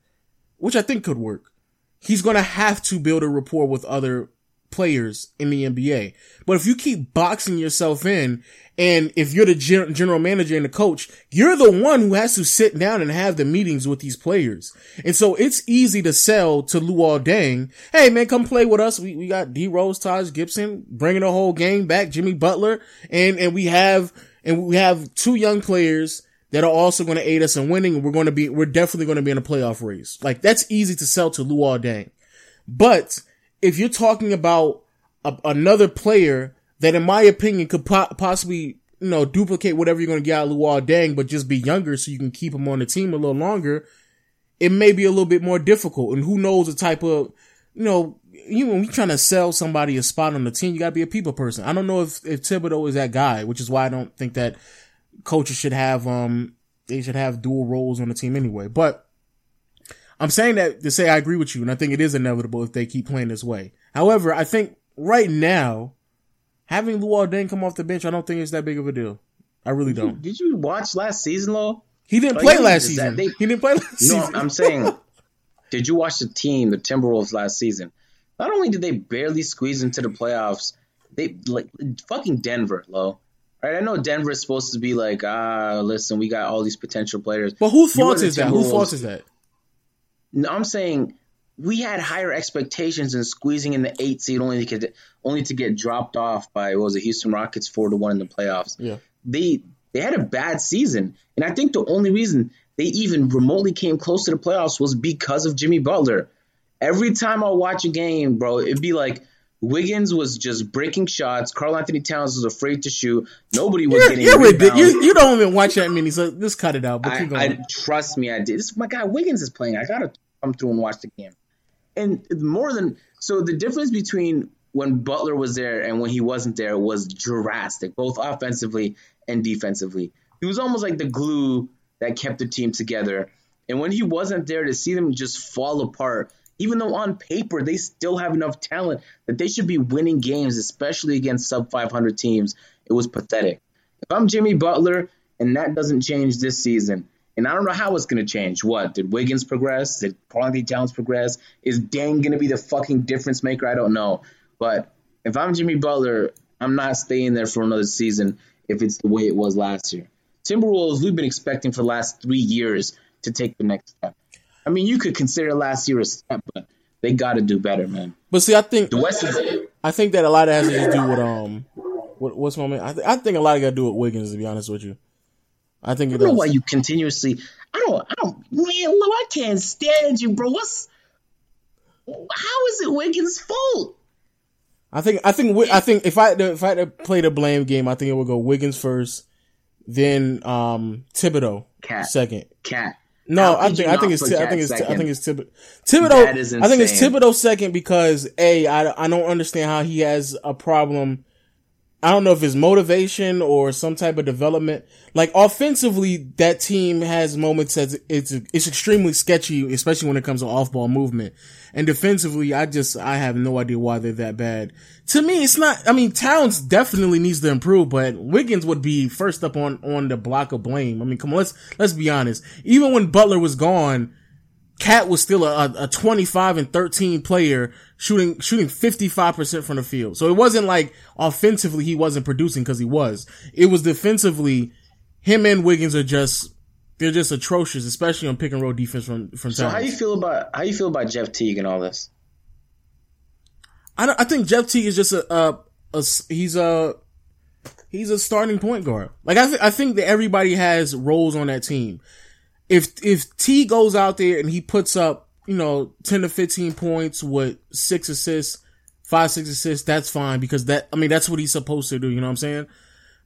which I think could work, he's going to have to build a rapport with other players in the NBA. But if you keep boxing yourself in and if you're the gen- general manager and the coach, you're the one who has to sit down and have the meetings with these players. And so it's easy to sell to Luol Deng. Hey man, come play with us. We, we got D Rose, Taj Gibson, bringing the whole game back, Jimmy Butler. And, and we have, and we have two young players that are also going to aid us in winning. We're going to be, we're definitely going to be in a playoff race. Like that's easy to sell to Luol Deng. But if you're talking about a, another player that, in my opinion, could po- possibly you know duplicate whatever you're going to get out of Luol Deng, but just be younger so you can keep him on the team a little longer, it may be a little bit more difficult. And who knows the type of you know you when you're trying to sell somebody a spot on the team, you got to be a people person. I don't know if if Thibodeau is that guy, which is why I don't think that coaches should have um they should have dual roles on the team anyway. But I'm saying that to say I agree with you, and I think it is inevitable if they keep playing this way. However, I think right now, having Luol Deng come off the bench, I don't think it's that big of a deal. I really did don't. You, did you watch last season, though? He didn't play last season. They, he didn't play last no, season. I'm saying, did you watch the team, the Timberwolves, last season? Not only did they barely squeeze into the playoffs, they like fucking Denver, low. Right, I know Denver is supposed to be like, ah, listen, we got all these potential players. But whose fault is that? Whose fault is that? No, I'm saying we had higher expectations in squeezing in the eight seed only to get only to get dropped off by what was it Houston Rockets four to one in the playoffs. Yeah, they they had a bad season, and I think the only reason they even remotely came close to the playoffs was because of Jimmy Butler. Every time I watch a game, bro, it'd be like Wiggins was just breaking shots. Karl-Anthony Towns was afraid to shoot. Nobody was you're, getting. You're rebounds. You, you don't even watch that many, so just cut it out. But I, I, trust me, I did. This my guy Wiggins is playing. I gotta come through and watch the game. And more than so, the difference between when Butler was there and when he wasn't there was drastic, both offensively and defensively. He was almost like the glue that kept the team together. And when he wasn't there, to see them just fall apart even though on paper they still have enough talent that they should be winning games, especially against sub 500 teams. It was pathetic. If I'm Jimmy Butler and that doesn't change this season, and I don't know how it's going to change. What? Did Wiggins progress? Did Karl-Anthony Towns progress? Is Deng going to be the fucking difference maker? I don't know. But if I'm Jimmy Butler, I'm not staying there for another season if it's the way it was last year. Timberwolves, we've been expecting for the last three years to take the next step. I mean, you could consider last year a step, but they got to do better, man. But see, I think The West is I think that a lot of has to do with um, what, what's my man? I, th- I think a lot of got to do with Wiggins. To be honest with you, I think it I don't know why you continuously. I don't. I don't. Man, Lo, I can't stand you, bro. What's? How is it Wiggins' fault? I think I think I think if I if I had to play the blame game, I think it would go Wiggins first, then um Thibodeau Cat. second. Cat. No, I think I think not it's put I think it's I think it's Thibodeau. Thibodeau. I think it's. Thibodeau second because a I I don't understand how he has a problem. I don't know if it's motivation or some type of development. Like offensively, that team has moments that it's it's extremely sketchy, especially when it comes to off ball movement. And defensively, I just I have no idea why they're that bad. To me, it's not. I mean, Towns definitely needs to improve, but Wiggins would be first up on on the block of blame. I mean, come on, let's let's be honest. Even when Butler was gone, Cat was still a, a 25 and 13 player shooting, shooting 55% from the field. So it wasn't like offensively he wasn't producing because he was. It was defensively, him and Wiggins are just, they're just atrocious, especially on pick and roll defense from, from So how you feel about how you feel about Jeff Teague and all this? I, don't- I think Jeff Teague is just a a he's a, he's a starting point guard. Like I, th- I think that everybody has roles on that team. If, if T goes out there and he puts up, you know, 10 to 15 points with six assists, five, six assists, that's fine because that, I mean, that's what he's supposed to do. You know what I'm saying?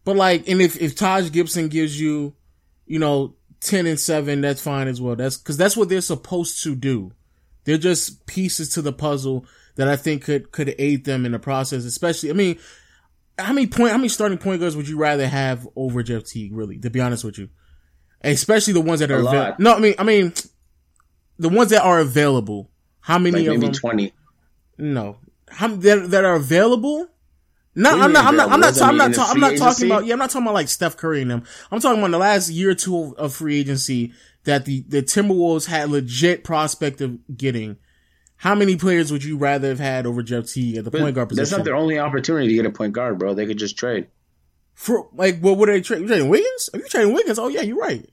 But like, and if, if Taj Gibson gives you, you know, 10 and seven, that's fine as well. That's cause that's what they're supposed to do. They're just pieces to the puzzle that I think could, could aid them in the process, especially, I mean, how many point, how many starting point guards would you rather have over Jeff Teague, really, to be honest with you? Especially the ones that are available. No, I mean, I mean, the ones that are available. How many Like of maybe them? twenty. No, how that, that are available? No, What do you I'm not. I'm not. I'm not. ta- I'm not. ta- I'm not talking about. Yeah, I'm not talking about like Steph Curry and them. I'm talking about the last year or two of, free agency that the the Timberwolves had legit prospect of getting. How many players would you rather have had over Jeff Teague at the point guard position? That's not their only opportunity to get a point guard, bro. They could just trade. For like, what would they trade? You trading Wiggins? Are you trading Wiggins? Oh yeah, you're right.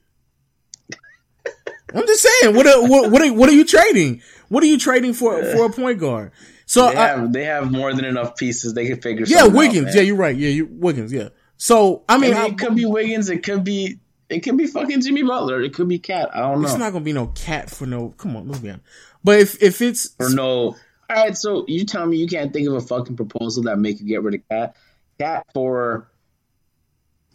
I'm just saying. What are, what what are, what are you trading? What are you trading for for a point guard? So They I, have they have more than enough pieces. They can figure. yeah, something out, Yeah, Wiggins. yeah, you're right. Yeah, you Wiggins. Yeah. So I I mean, mean, I- it could be Wiggins. It could be. It could be fucking Jimmy Butler. It could be Cat. I don't know. it's not gonna be no cat for no. Come on, let's be honest. But if if it's or no. All right, so you tell me you can't think of a fucking proposal that make you get rid of Cat. Cat for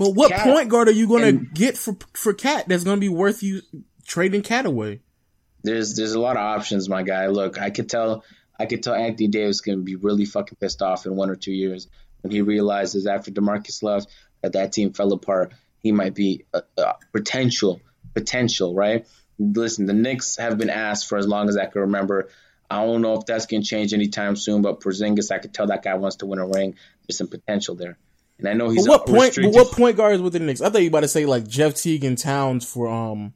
but what Cat point guard are you gonna get for for cat that's gonna be worth you trading cat away? there's there's a lot of options, my guy. Look, I could tell I could tell Anthony Davis gonna be really fucking pissed off in one or two years when he realizes after Demarcus left that that team fell apart. He might be a, a potential potential, right? Listen, the Knicks have been asked for as long as I can remember. I don't know if that's gonna change anytime soon, but Porzingis, I could tell that guy wants to win a ring. There's some potential there, and I know he's But what point? But what point guards with the Knicks? I thought you about to say like Jeff Teague and Towns for um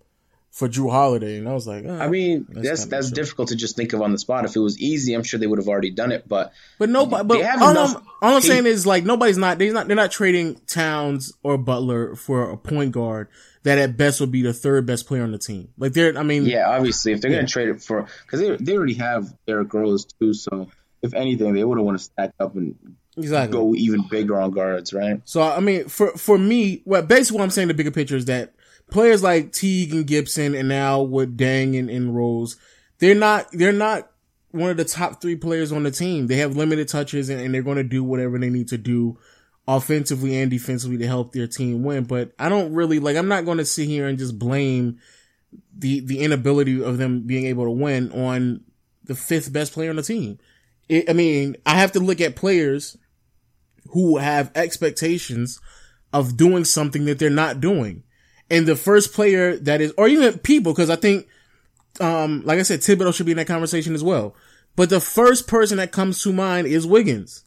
for Jrue Holiday, and I was like, eh. I mean, That's that's that's, difficult to just think of on the spot. If it was easy, I'm sure they would have already done it. But But nobody. But all, enough I'm, all I'm saying is like nobody's not. They're not. They're not trading Towns or Butler for a point guard that at best would be the third best player on the team. Like they're. I mean, yeah, obviously, if they're Yeah. gonna trade it for, because they they already have Derrick Rose too. So if anything, they would have want to stack up and exactly. go even bigger on guards, right? So I mean, for for me, well, basically, what I'm saying, the bigger picture is that players like Teague and Gibson, and now with Deng and, and Rose, they're not they're not one of the top three players on the team. They have limited touches, and, and they're going to do whatever they need to do offensively and defensively to help their team win. But I don't really like. I'm not going to sit here and just blame the the inability of them being able to win on the fifth best player on the team. It, I mean, I have to look at players who have expectations of doing something that they're not doing. And the first player that is, or even people, because I think um, like I said, Thibodeau should be in that conversation as well. But the first person that comes to mind is Wiggins.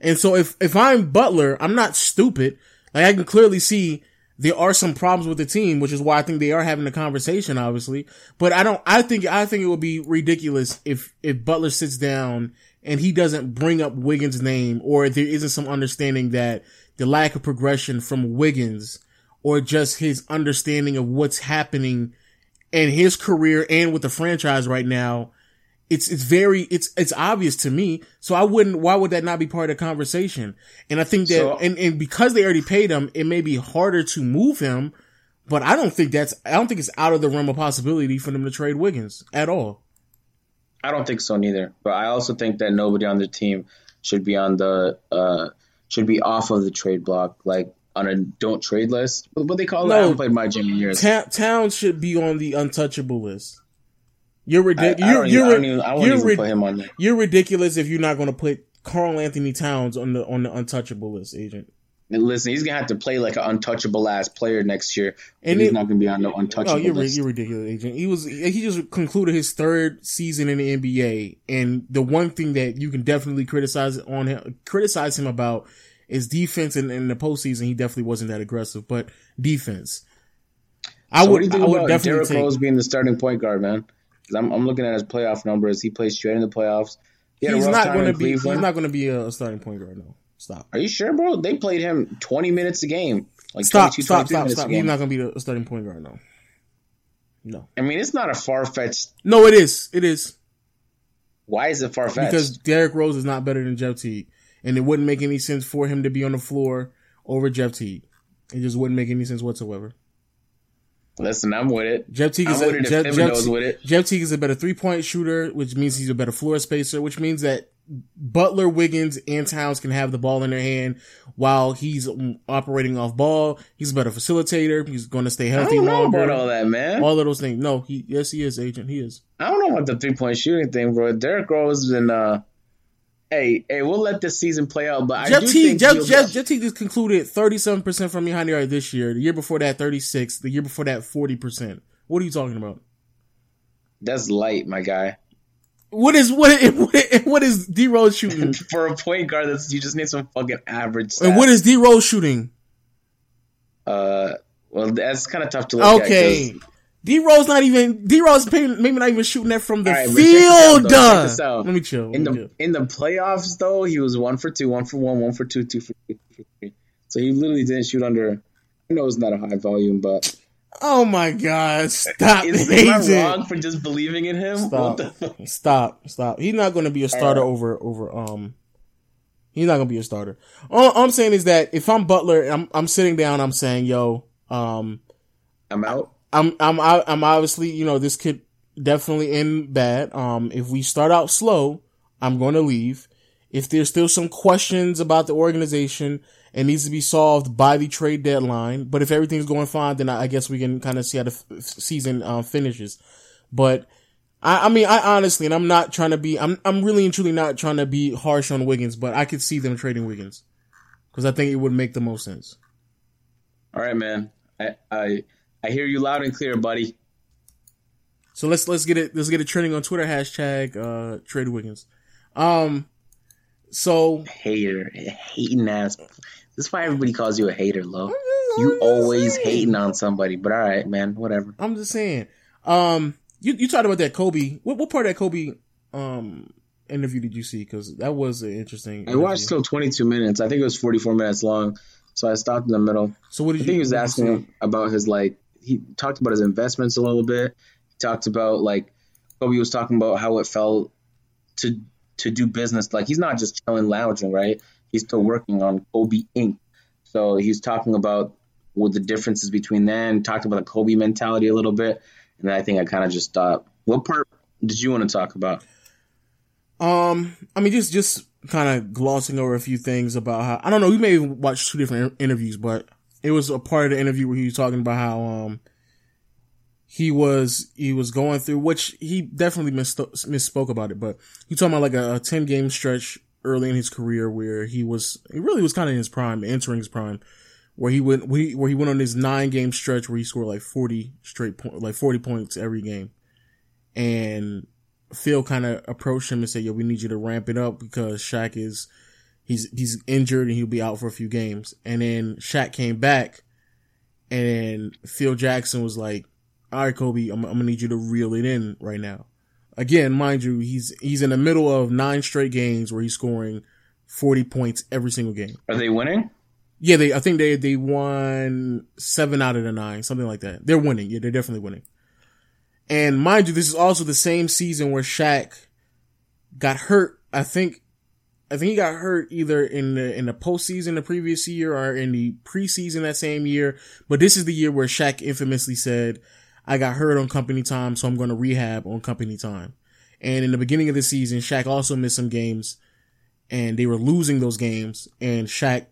And so if, if I'm Butler, I'm not stupid. Like I can clearly see there are some problems with the team, which is why I think they are having a conversation, obviously. But I don't, I think, I think it would be ridiculous if, if Butler sits down and he doesn't bring up Wiggins' name or there isn't some understanding that the lack of progression from Wiggins or just his understanding of what's happening in his career and with the franchise right now it's it's very it's it's obvious to me. So I wouldn't. Why would that not be part of the conversation? And I think that so, and and because they already paid him, it may be harder to move him. But I don't think that's I don't think it's out of the realm of possibility for them to trade Wiggins at all. I don't think so neither. But I also think that nobody on the team should be on the uh should be off of the trade block, like on a don't trade list. What they call no, it? I haven't played my gym in years. Ta- Towns should be on the untouchable list. You're ridiculous. You're, you're, you're, you're ridiculous if you're not going to put Karl-Anthony Towns on the on the untouchable list, agent. And listen, he's gonna have to play like an untouchable ass player next year, and he's it, not gonna be on the untouchable. No, you're, list. you're ridiculous, agent. He was he just concluded his third season in the NBA, and the one thing that you can definitely criticize on him, criticize him about is defense. And in the postseason, he definitely wasn't that aggressive, but defense. I so would, what do you think I would about definitely Derrick Rose being the starting point guard, man? I'm, I'm looking at his playoff numbers. He plays straight in the playoffs. He he's not going to be. He's not going to be a starting point guard. No, stop. Are you sure, bro? They played him 20 minutes a game. Like stop, stop, stop, stop. He's not going to be a starting point guard. No, no. I mean, it's not a far fetched. No, it is. It is. Why is it far fetched? Because Derrick Rose is not better than Jeff Teague, and it wouldn't make any sense for him to be on the floor over Jeff Teague. It just wouldn't make any sense whatsoever. Listen, I'm with it. Jeff Teague is a, Jeff, Jeff, with it. Jeff Teague is a better three point shooter, which means he's a better floor spacer, which means that Butler, Wiggins, and Towns can have the ball in their hand while he's operating off ball. He's a better facilitator. He's going to stay healthy I don't know longer. about all that, man. All of those things. No, he yes, he is agent. He is. I don't know about the three point shooting thing, bro. Derrick Rose and uh, Hey, hey, we'll let this season play out. But Jeff I do T, think Jeff, Jeff, Jeff T just concluded thirty-seven percent from behind the arc this year. The year before that, thirty-six. The year before that, forty percent. What are you talking about? That's light, my guy. What is what? What is D Rose shooting for a point guard? That's you just need some fucking average. Stats. And what is D Rose shooting? Uh, well, that's kind of tough to look okay. at. Okay. D Rose not even D Rose maybe not even shooting that from the right, field. Out, Let me chill. in the chill. in the playoffs though, he was one for two, one for one, one for two, two for two, two for three. So he literally didn't shoot under. I know it's not a high volume, but oh my god, stop! Is, am I wrong for just believing in him? Stop, stop, stop. He's not going to be a starter right. over over um. He's not going to be a starter. All, all I'm saying is that if I'm Butler, I'm I'm sitting down. I'm saying, yo, um, I'm out. I'm I'm I'm obviously you know this could definitely end bad. Um, if we start out slow, I'm going to leave. If there's still some questions about the organization, it needs to be solved by the trade deadline. But if everything's going fine, then I guess we can kind of see how the f- season uh, finishes. But I, I mean, I honestly, and I'm not trying to be, I'm I'm really and truly not trying to be harsh on Wiggins, but I could see them trading Wiggins because I think it would make the most sense. All right, man. I I I hear you loud and clear, buddy. So let's let's get it let's get it trending on Twitter hashtag uh trade Wiggins. Um so hater hating ass. This is why everybody calls you a hater, Lo. You always saying. hating on somebody, but all right, man, whatever. I'm just saying. Um, you you talked about that Kobe. What what part of that Kobe um interview did you see? Because that was an interesting. I watched till 22 minutes. I think it was 44 minutes long. So I stopped in the middle. So what did I you? think he was asking him about his like he talked about his investments a little bit. He talked about like Kobe was talking about how it felt to to do business. Like he's not just chilling, lounging, right? He's still working on Kobe Inc. So he's talking about what the differences between them. Talked about the Kobe mentality a little bit, and I think I kind of just stopped. What part did you want to talk about? Um, I mean, just just kind of glossing over a few things about how I don't know. We may have watched two different interviews, but it was a part of the interview where he was talking about how um he was he was going through which he definitely misspoke about it, but he talking about like a, a ten game stretch early in his career where he was he really was kind of in his prime, entering his prime, where he went where he, where he went on this nine game stretch where he scored like forty straight point like forty points every game, and Phil kind of approached him and said, "Yo, we need you to ramp it up because Shaq is he's he's injured and he'll be out for a few games." And then Shaq came back, and Phil Jackson was like, "All right, Kobe, I'm, I'm gonna need you to reel it in right now." Again, mind you, he's he's in the middle of nine straight games where he's scoring forty points every single game. Are they winning? Yeah, they. I think they they won seven out of the nine, something like that. They're winning. Yeah, they're definitely winning. And mind you, this is also the same season where Shaq got hurt. I think, I think he got hurt either in the in the postseason the previous year or in the preseason that same year. But this is the year where Shaq infamously said, "I got hurt on company time, so I'm going to rehab on company time." And in the beginning of the season, Shaq also missed some games, and they were losing those games. And Shaq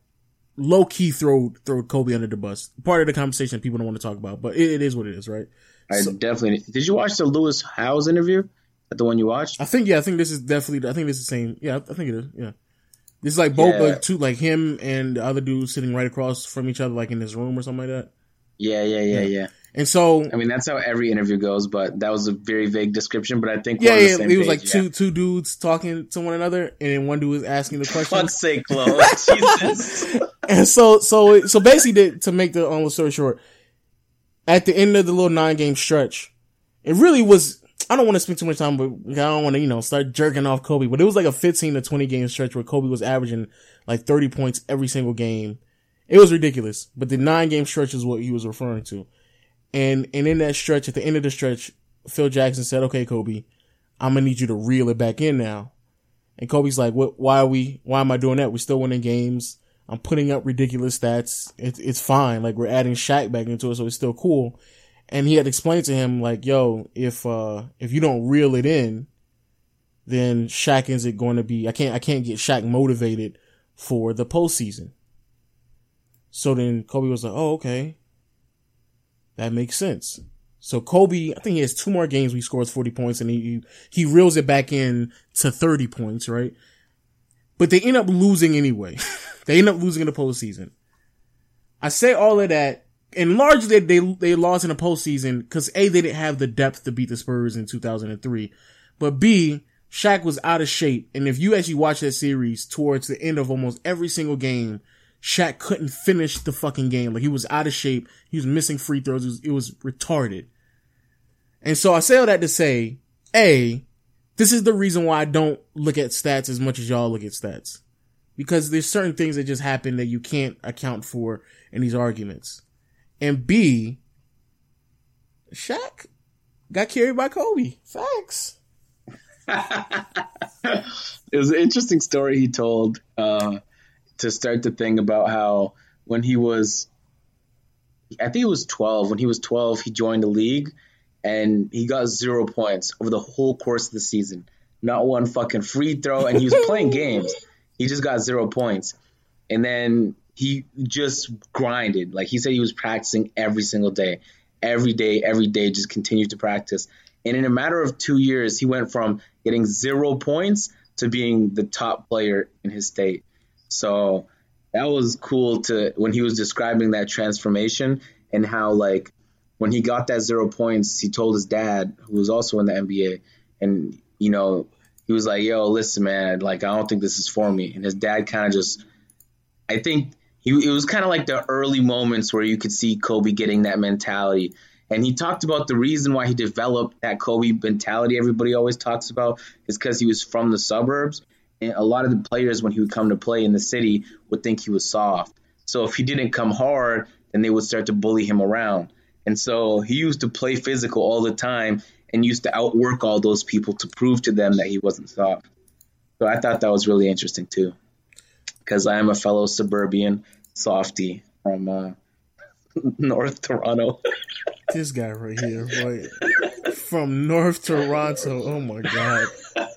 low key throw throw Kobe under the bus. Part of the conversation people don't want to talk about, but it, it is what it is, right? I so, definitely did. You watch the Lewis Howes interview? That the one you watched? I think yeah. I think this is definitely. I think this is the same. Yeah, I think it is. Yeah. This is like both yeah. like two like him and the other dude sitting right across from each other, like in this room or something like that. Yeah, yeah, yeah, yeah. yeah. And so, I mean, that's how every interview goes, but that was a very vague description. But I think yeah, yeah, it was like yeah. two two dudes talking to one another, and then one dude was asking the question. Fuck's sake, Flo, Jesus. and so, so, so basically, to make the long story short, at the end of the little nine game stretch, it really was, I don't want to spend too much time, but I don't want to, you know, start jerking off Kobe, but it was like a 15 to 20 game stretch where Kobe was averaging like 30 points every single game. It was ridiculous, but the nine game stretch is what he was referring to. And, and in that stretch, at the end of the stretch, Phil Jackson said, okay, Kobe, I'm to need you to reel it back in now. And Kobe's like, what, why are we, why am I doing that? We're still winning games. I'm putting up ridiculous stats. It's it's fine. Like we're adding Shaq back into it, so it's still cool. And he had explained to him like, yo, if uh if you don't reel it in, then Shaq is it going to be? I can't I can't get Shaq motivated for the postseason. So then Kobe was like, oh okay, that makes sense. So Kobe, I think he has two more games where he scores 40 points and he, he reels it back in to 30 points, right? But they end up losing anyway. They end up losing in the postseason. I say all of that, and largely they they lost in the postseason because a they didn't have the depth to beat the Spurs in 2003, but b Shaq was out of shape, and if you actually watch that series towards the end of almost every single game, Shaq couldn't finish the fucking game. Like he was out of shape. He was missing free throws. It was, it was retarded. And so I say all that to say, A, this is the reason why I don't look at stats as much as y'all look at stats because there's certain things that just happen that you can't account for in these arguments. And B, Shaq got carried by Kobe. Facts. it was an interesting story he told uh, to start the thing about how when he was, I think he was 12. When he was 12, he joined the league and he got zero points over the whole course of the season. Not one fucking free throw, and he was playing games. He just got zero points. And then he just grinded. Like he said he was practicing every single day. Every day, every day, just continued to practice. And in a matter of two years, he went from getting zero points to being the top player in his state. So that was cool to when he was describing that transformation and how like when he got that zero points, he told his dad, who was also in the NBA, and you know, he was like, "Yo, listen, man, like I don't think this is for me." And his dad kind of just, I think he it was kind of like the early moments where you could see Kobe getting that mentality. And he talked about the reason why he developed that Kobe mentality everybody always talks about is because he was from the suburbs. A lot of the players, when he would come to play in the city, would think he was soft. So if he didn't come hard, then they would start to bully him around. And so he used to play physical all the time and used to outwork all those people to prove to them that he wasn't soft. So I thought that was really interesting too, because I am a fellow suburban softy from uh, North Toronto. this guy right here, boy, from North Toronto. Oh my god.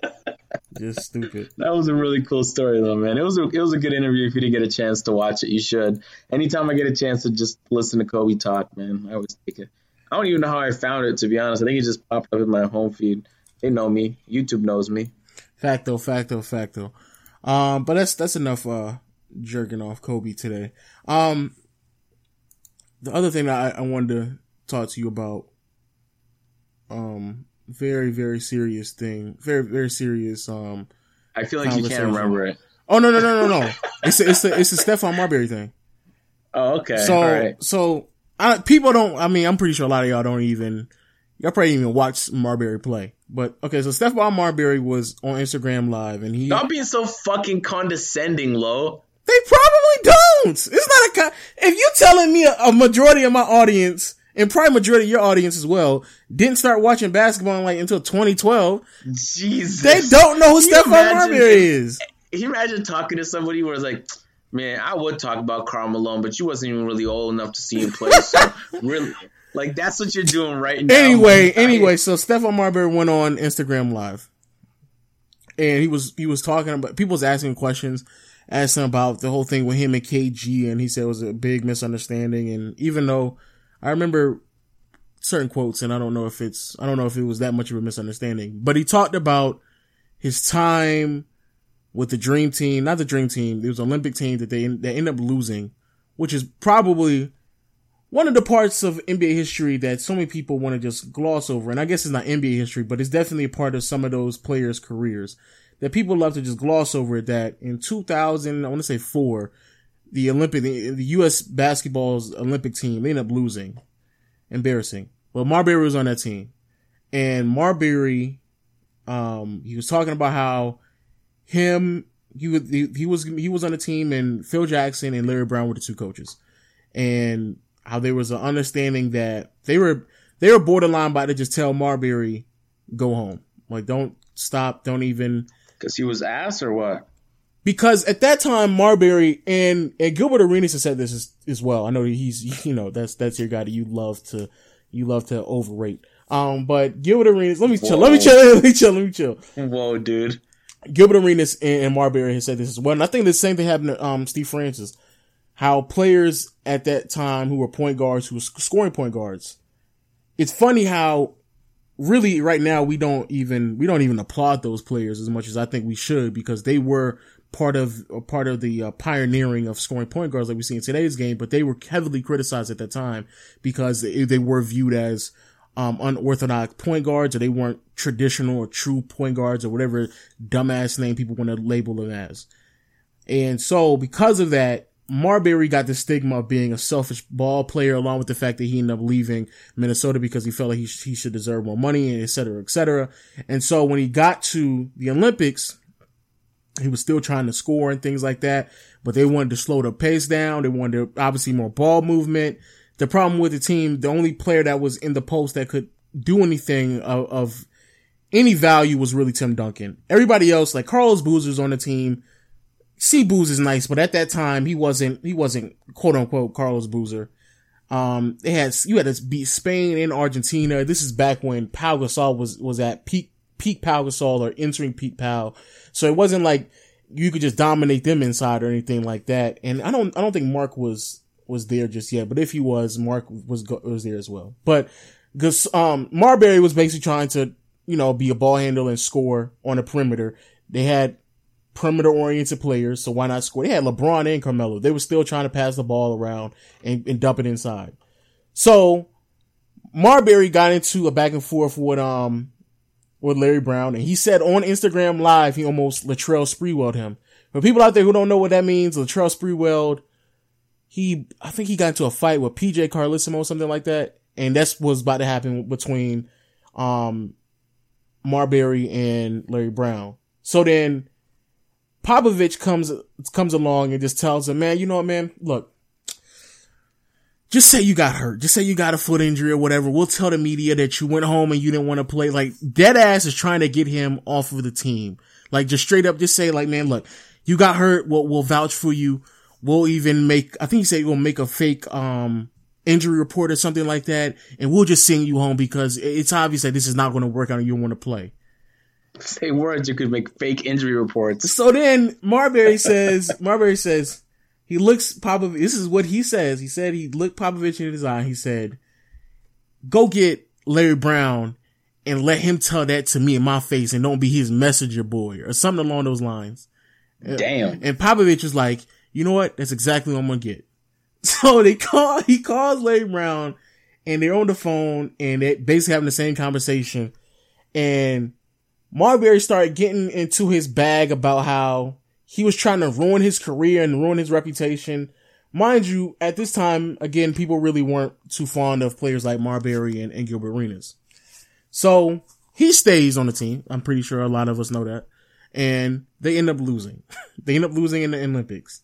Just stupid. That was a really cool story, though, man. It was a it was a good interview. If you didn't get a chance to watch it, you should. Anytime I get a chance to just listen to Kobe talk, man, I always take it. I don't even know how I found it, to be honest. I think it just popped up in my home feed. They know me. YouTube knows me. Facto, facto, facto. Um, but that's that's enough uh jerking off Kobe today. Um, the other thing that I, I wanted to talk to you about um very very serious thing. Very very serious. Um, I feel like you can't remember it. Oh no no no no no! it's a, it's a, it's a Stephon Marbury thing. Oh okay. So so I, people don't. I mean, I'm pretty sure a lot of y'all don't even. Y'all probably even watch Marbury play. But okay, so Stephon Marbury was on Instagram Live, and he not being so fucking condescending, low. They probably don't. It's not a. If you're telling me a, a majority of my audience and probably majority of your audience as well didn't start watching basketball like until 2012. Jesus, they don't know who Stephon Marbury is. Can you imagine talking to somebody where it's like, man, I would talk about Karl Malone, but you wasn't even really old enough to see him play. So really, like that's what you're doing right now. Anyway, anyway, so Stephon Marbury went on Instagram Live, and he was he was talking about people was asking questions, asked asking about the whole thing with him and KG, and he said it was a big misunderstanding. And even though I remember certain quotes, and I don't know if it's I don't know if it was that much of a misunderstanding, but he talked about his time with the dream team, not the dream team. It was Olympic team that they they end up losing, which is probably one of the parts of NBA history that so many people want to just gloss over. And I guess it's not NBA history, but it's definitely a part of some of those players' careers that people love to just gloss over. That in 2000, I want to say four, the Olympic, the, U.S. basketball's Olympic team, they end up losing. Embarrassing. But Marbury was on that team. And Marbury, um, he was talking about how him, he was, he, he was, he was on the team and Phil Jackson and Larry Brown were the two coaches. And how there was an understanding that they were, they were borderline about to just tell Marbury, go home. Like, don't stop. Don't even. Cause he was ass or what? Because at that time, Marbury and, and Gilbert Arenas has said this as, as well. I know he's, you know, that's, that's your guy that you love to, you love to overrate. Um, but Gilbert Arenas, let me chill, let me chill, let me chill, let me chill. Whoa, dude. Gilbert Arenas and, and Marbury has said this as well. And I think the same thing happened to, um, Steve Francis. How players at that time who were point guards, who were scoring point guards. It's funny how really right now we don't even, we don't even applaud those players as much as I think we should because they were part of part of the uh, pioneering of scoring point guards like we see in today's game, but they were heavily criticized at that time because they, they were viewed as um, unorthodox point guards or they weren't traditional or true point guards or whatever dumbass name people want to label them as. And so because of that, Marbury got the stigma of being a selfish ball player along with the fact that he ended up leaving Minnesota because he felt like he, sh- he should deserve more money and et cetera, et cetera. And so when he got to the Olympics, he was still trying to score and things like that, but they wanted to slow the pace down. They wanted obviously more ball movement. The problem with the team, the only player that was in the post that could do anything of, of any value was really Tim Duncan. Everybody else, like Carlos Boozer's on the team. C Booz is nice, but at that time he wasn't, he wasn't quote unquote Carlos Boozer. Um, they had, you had to beat Spain and Argentina. This is back when Pau Gasol was, was at peak peak Pau Gasol or entering peak Pau. So it wasn't like you could just dominate them inside or anything like that. And I don't, I don't think Mark was, was there just yet, but if he was, Mark was, was there as well. But, cause, um, Marbury was basically trying to, you know, be a ball handler and score on the perimeter. They had perimeter oriented players, so why not score? They had LeBron and Carmelo. They were still trying to pass the ball around and, and dump it inside. So, Marbury got into a back and forth with, um, with Larry Brown, and he said on Instagram Live he almost Latrell Sprewelled him. For people out there who don't know what that means, Latrell Sprewelled, he I think he got into a fight with PJ Carlesimo or something like that, and that's what's about to happen between um Marbury and Larry Brown. So then Popovich comes comes along and just tells him, man, you know what, man, look, just say you got hurt. Just say you got a foot injury or whatever. We'll tell the media that you went home and you didn't want to play. Like dead ass is trying to get him off of the team. Like just straight up, just say like, man, look, you got hurt. We'll, we'll vouch for you. We'll even make, I think you said we'll make a fake, um, injury report or something like that. And we'll just send you home because it's obvious that this is not going to work out and you don't want to play. Say words. You could make fake injury reports. So then Marbury says, Marbury says, he looks Popovich. This is what he says. He said he looked Popovich in his eye. He said, "Go get Larry Brown and let him tell that to me in my face, and don't be his messenger boy or something along those lines." Uh, Damn. And Popovich was like, "You know what? That's exactly what I'm gonna get." So they call. He calls Larry Brown, and they're on the phone, and they basically having the same conversation. And Marbury started getting into his bag about how he was trying to ruin his career and ruin his reputation. Mind you, at this time, again, people really weren't too fond of players like Marbury and, and Gilbert Arenas. So he stays on the team. I'm pretty sure a lot of us know that. And they end up losing. they end up losing in the Olympics.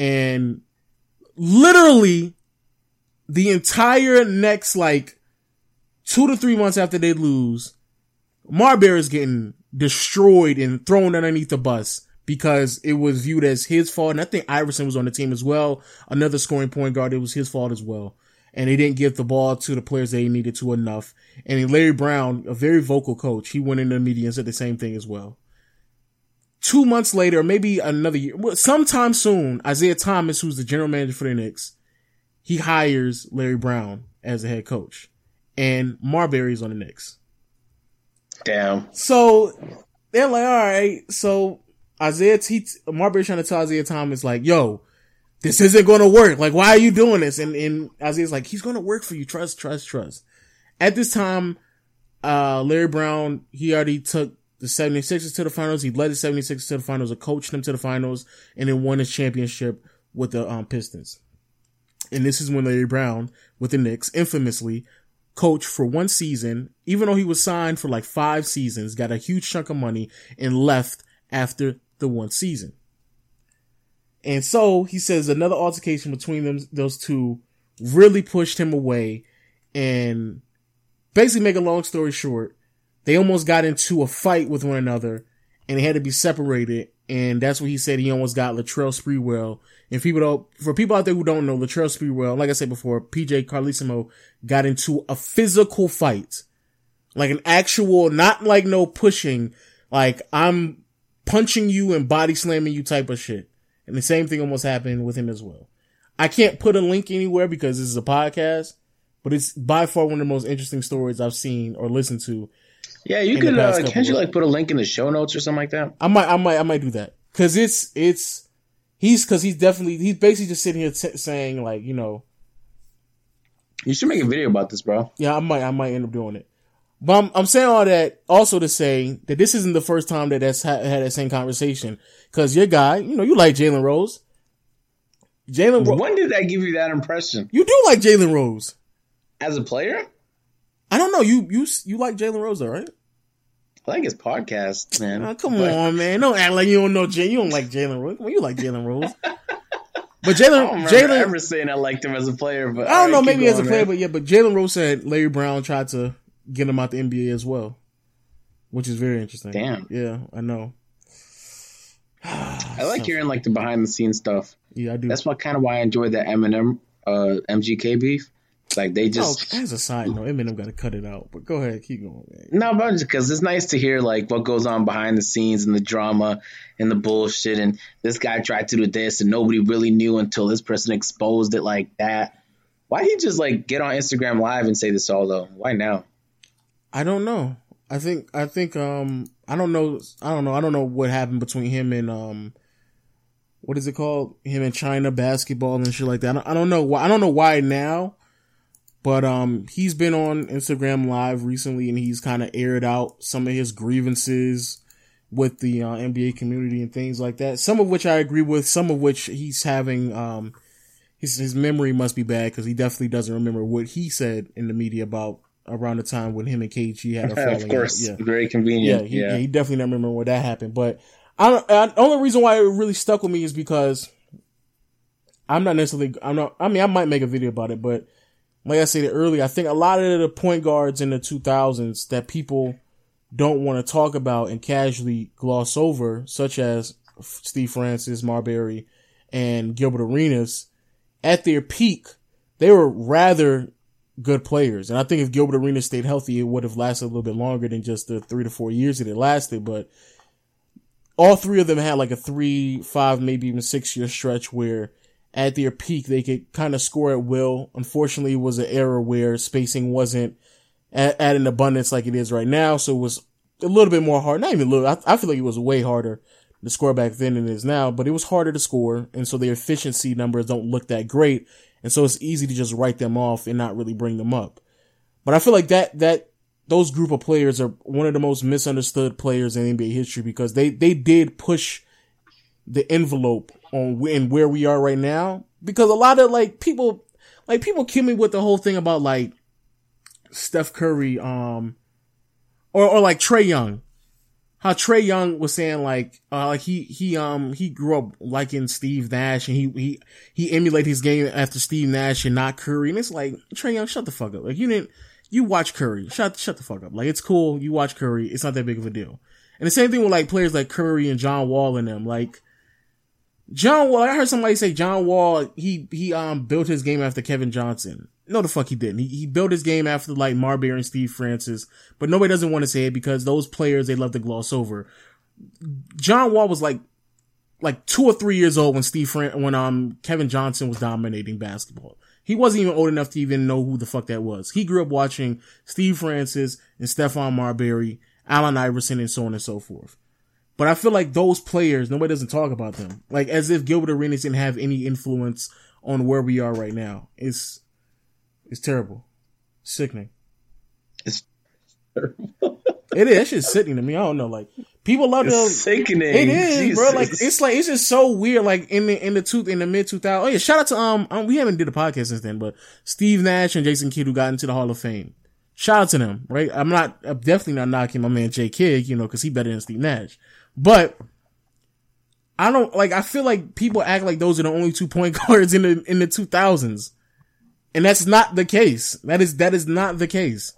And literally the entire next like two to three months after they lose, Marbury is getting destroyed and thrown underneath the bus because it was viewed as his fault. And I think Iverson was on the team as well. Another scoring point guard. It was his fault as well. And they didn't give the ball to the players they needed to enough. And Larry Brown, a very vocal coach, he went in the media and said the same thing as well. Two months later, maybe another year, sometime soon, Isiah Thomas, who's the general manager for the Knicks, he hires Larry Brown as a head coach. And Marbury's on the Knicks. Damn. So they're like, all right, so Isiah T, Marbury trying to tell Isiah Thomas like, yo, this isn't going to work. Like, why are you doing this? And, and Isiah's like, he's going to work for you. Trust, trust, trust. At this time, uh, Larry Brown, he already took the 76ers to the finals. He led the 76ers to the finals, or coached them to the finals, and then won his championship with the um, Pistons. And this is when Larry Brown, with the Knicks, infamously coached for one season, even though he was signed for like five seasons, got a huge chunk of money, and left after the one season. And so he says another altercation between them, those two really pushed him away. And basically make a long story short, they almost got into a fight with one another and they had to be separated. And that's what he said. He almost got Latrell Sprewell. And people don't, for people out there who don't know, Latrell Sprewell, like I said before, PJ Carlesimo got into a physical fight. Like an actual, not like no pushing, like I'm punching you and body slamming you type of shit. And the same thing almost happened with him as well. I can't put a link anywhere because this is a podcast, but it's by far one of the most interesting stories I've seen or listened to. Yeah, you could. Uh, can't you like put a link in the show notes or something like that? I might, I might, I might do that because it's it's he's because he's definitely he's basically just sitting here t- saying like you know. You should make a video about this, bro. Yeah, I might, I might end up doing it. But I'm, I'm saying all that also to say that this isn't the first time that that's ha- had that same conversation. Cause your guy, you know, you like Jalen Rose. Jalen. Ro- when did that give you that impression? You do like Jalen Rose as a player. I don't know. You you you like Jalen Rose, though, right? I like his podcast, man. Oh, come but... on, man! Don't act like you don't know. You don't like Jalen Rose. Well, you like Jalen Rose. But Jalen, Jalen, ever saying I liked him as a player, but I don't know, maybe going, as a player, man. but yeah, but Jalen Rose said Larry Brown tried to get him out the NBA as well, which is very interesting. Damn. Yeah, I know. I like hearing like the behind the scenes stuff. Yeah, I do. That's what kind of why I enjoyed that Eminem, uh, MGK beef. Like they just oh, as a side note, Eminem got to cut it out. But go ahead, keep going. Man. No, but because it's nice to hear like what goes on behind the scenes and the drama and the bullshit. And this guy tried to do this and nobody really knew until this person exposed it like that. Why did he just like get on Instagram Live and say this all though? Why now? I don't know. I think I think um I don't know I don't know I don't know what happened between him and um what is it called him and China basketball and shit like that. I don't, I don't know why I don't know why now, but um he's been on Instagram Live recently and he's kind of aired out some of his grievances with the uh, NBA community and things like that. Some of which I agree with, some of which he's having um his his memory must be bad because he definitely doesn't remember what he said in the media about around the time when him and KG had a falling Of course, out. Yeah. very convenient. Yeah he, yeah. he definitely don't remember when that happened. But I don't. I, the only reason why it really stuck with me is because I'm not necessarily. I'm not. I mean, I might make a video about it, but like I said earlier, I think a lot of the point guards in the 2000s that people don't want to talk about and casually gloss over, such as Steve Francis, Marbury, and Gilbert Arenas, at their peak, they were rather good players. And I think if Gilbert Arenas stayed healthy, it would have lasted a little bit longer than just the three to four years that it lasted. But all three of them had like a three, five, maybe even six year stretch where at their peak they could kind of score at will. Unfortunately, it was an era where spacing wasn't at, at, an abundance like it is right now. So it was a little bit more hard. Not even a little. I, I feel like it was way harder to score back then than it is now, but it was harder to score. And so the efficiency numbers don't look that great. And so it's easy to just write them off and not really bring them up. But I feel like that, that those group of players are one of the most misunderstood players in NBA history because they they did push the envelope on and where we are right now. Because a lot of like people, like people kill me with the whole thing about like Steph Curry, um, or or like Trae Young. How Trae Young was saying like, uh, like he he um he grew up liking Steve Nash and he he he emulated his game after Steve Nash and not Curry, and it's like Trae Young, shut the fuck up. Like you didn't you watch Curry, shut shut the fuck up. Like it's cool, you watch Curry, it's not that big of a deal. And the same thing with like players like Curry and John Wall and them. Like John Wall, I heard somebody say John Wall, he, he, um, built his game after Kevin Johnson. No, the fuck he didn't. He, he built his game after like Marbury and Steve Francis, but nobody doesn't want to say it because those players, they love to gloss over. John Wall was like, like two or three years old when Steve Fran- when, um, Kevin Johnson was dominating basketball. He wasn't even old enough to even know who the fuck that was. He grew up watching Steve Francis and Stephon Marbury, Allen Iverson, and so on and so forth. But I feel like those players, nobody doesn't talk about them. Like as if Gilbert Arenas didn't have any influence on where we are right now. It's it's terrible. Sickening. It's terrible. it is. That shit's sickening to me. I don't know. Like people love it's to. Sickening. It is, Jesus. bro. Like it's like it's just so weird. Like in the in the two in the mid two thousand. Oh yeah, shout out to um, um we haven't did a podcast since then, but Steve Nash and Jason Kidd who got into the Hall of Fame. Shout out to them, right? I'm not I'm definitely not knocking my man Jay Kidd, you know, because he better than Steve Nash. But I don't like. I feel like people act like those are the only two point guards in the in the two thousands, and that's not the case. That is that is not the case.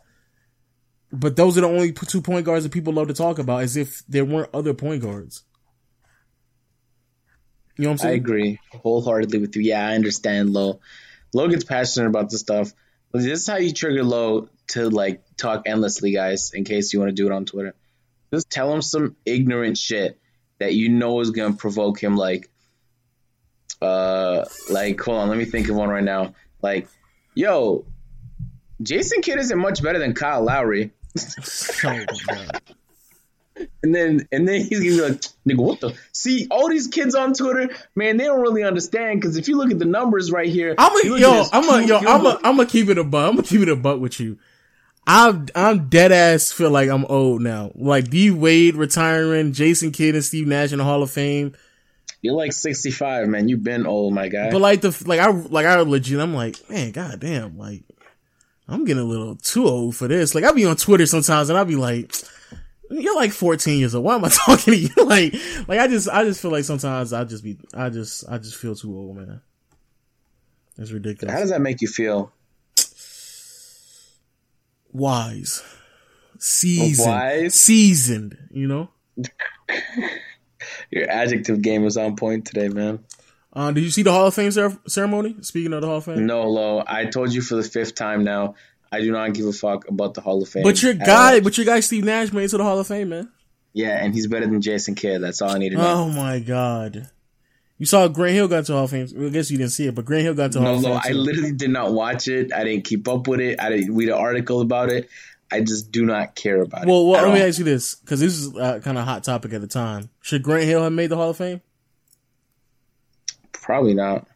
But those are the only two point guards that people love to talk about, as if there weren't other point guards. You know what I'm saying? I agree wholeheartedly with you. Yeah, I understand. Low, Low gets passionate about this stuff. This is how you trigger Low to like talk endlessly, guys. In case you want to do it on Twitter just tell him some ignorant shit that you know is gonna provoke him like uh like hold on let me think of one right now like yo jason kidd isn't much better than kyle lowry oh, and then and then he's gonna be like nigga what the see all these kids on twitter man they don't really understand because if you look at the numbers right here i'm a yo i'm a yo i'm a i'm gonna keep it a butt i'm gonna keep it a butt with you I'm I'm dead ass feel like I'm old now. Like D Wade retiring, Jason Kidd and Steve Nash in the Hall of Fame. You're like 65, man. You've been old, my guy. But like the like I like I legit, I'm like, man, goddamn, like I'm getting a little too old for this. Like I'll be on Twitter sometimes and I'll be like, you're like 14 years old. Why am I talking to you? like, like I just I just feel like sometimes I just be I just I just feel too old, man. It's ridiculous. How does that make you feel? wise, oh, seasoned, wise? seasoned. You know. Your adjective game was on point today, man. Uh, did you see the Hall of Fame cer- ceremony? Speaking of the Hall of Fame, no, Lo. I told you for the fifth time now. I do not give a fuck about the Hall of Fame. But your guy, but your guy Steve Nash made it to the Hall of Fame, man. Yeah, and he's better than Jason Kidd. That's all I need to know. Oh my god. You saw Grant Hill got to Hall of Fame. I guess you didn't see it, but Grant Hill got to no, Hall of Fame. No, I literally did not watch it. I didn't keep up with it. I didn't read an article about it. I just do not care about well, it. Well, let me ask you this, because this is uh, kind of a hot topic at the time. Should Grant Hill have made the Hall of Fame? Probably not.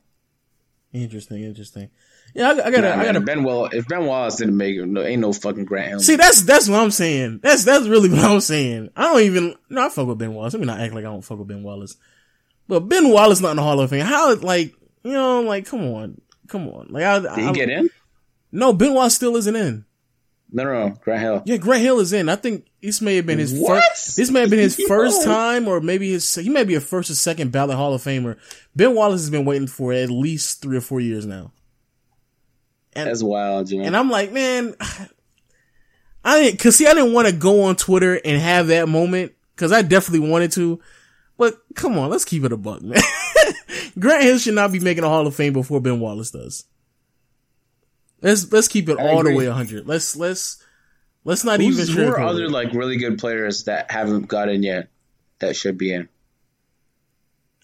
Interesting, interesting. Yeah, I, I gotta, nah, I gotta. Ben Well, if Ben Wallace didn't make it, no, ain't no fucking Grant Hill. See, that's that's what I'm saying. That's that's really what I'm saying. I don't even. No, I fuck with Ben Wallace. Let me not act like I don't fuck with Ben Wallace. But Ben Wallace not in the Hall of Fame. How like you know like come on, come on. Like I, did I, he get in? No, Ben Wallace still isn't in. No, no, no, Grant Hill. Yeah, Grant Hill is in. I think this may have been his first. This may have been his first time, or maybe his. He may be a first or second ballot Hall of Famer. Ben Wallace has been waiting for at least three or four years now. And, That's wild, Jimmy. And I'm like, man, I didn't, cause see, I didn't want to go on Twitter and have that moment, cause I definitely wanted to. But come on, let's keep it a buck, man. Grant Hill should not be making a Hall of Fame before Ben Wallace does. Let's let's keep it I all agree. the way 100. Let's let's let's not Who's, even. Who are other like really good players that haven't gotten yet that should be in?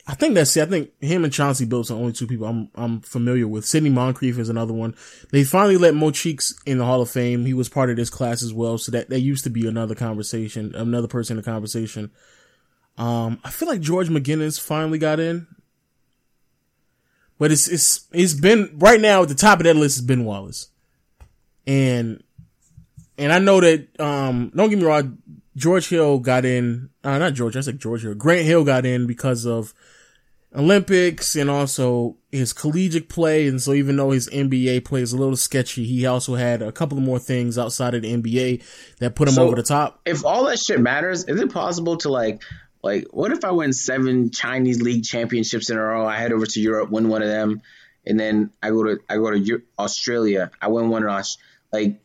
I think that's it. I think him and Chauncey Billups are the only two people I'm I'm familiar with. Sidney Moncrief is another one. They finally let Mo Cheeks in the Hall of Fame. He was part of this class as well, so that that used to be another conversation, another person in the conversation. Um, I feel like George McGinnis finally got in. But it's, it's, it's been, right now at the top of that list is Ben Wallace. And and I know that, um, don't get me wrong, George Hill got in, uh, not George, I said George Hill. Grant Hill got in because of Olympics and also his collegiate play. And so even though his NBA play is a little sketchy, he also had a couple of more things outside of the NBA that put him So, over the top. If all that shit matters, is it possible to like, like, what if I win seven Chinese league championships in a row? I head over to Europe, win one of them, and then I go to I go to Australia, I win one in Aus- Like,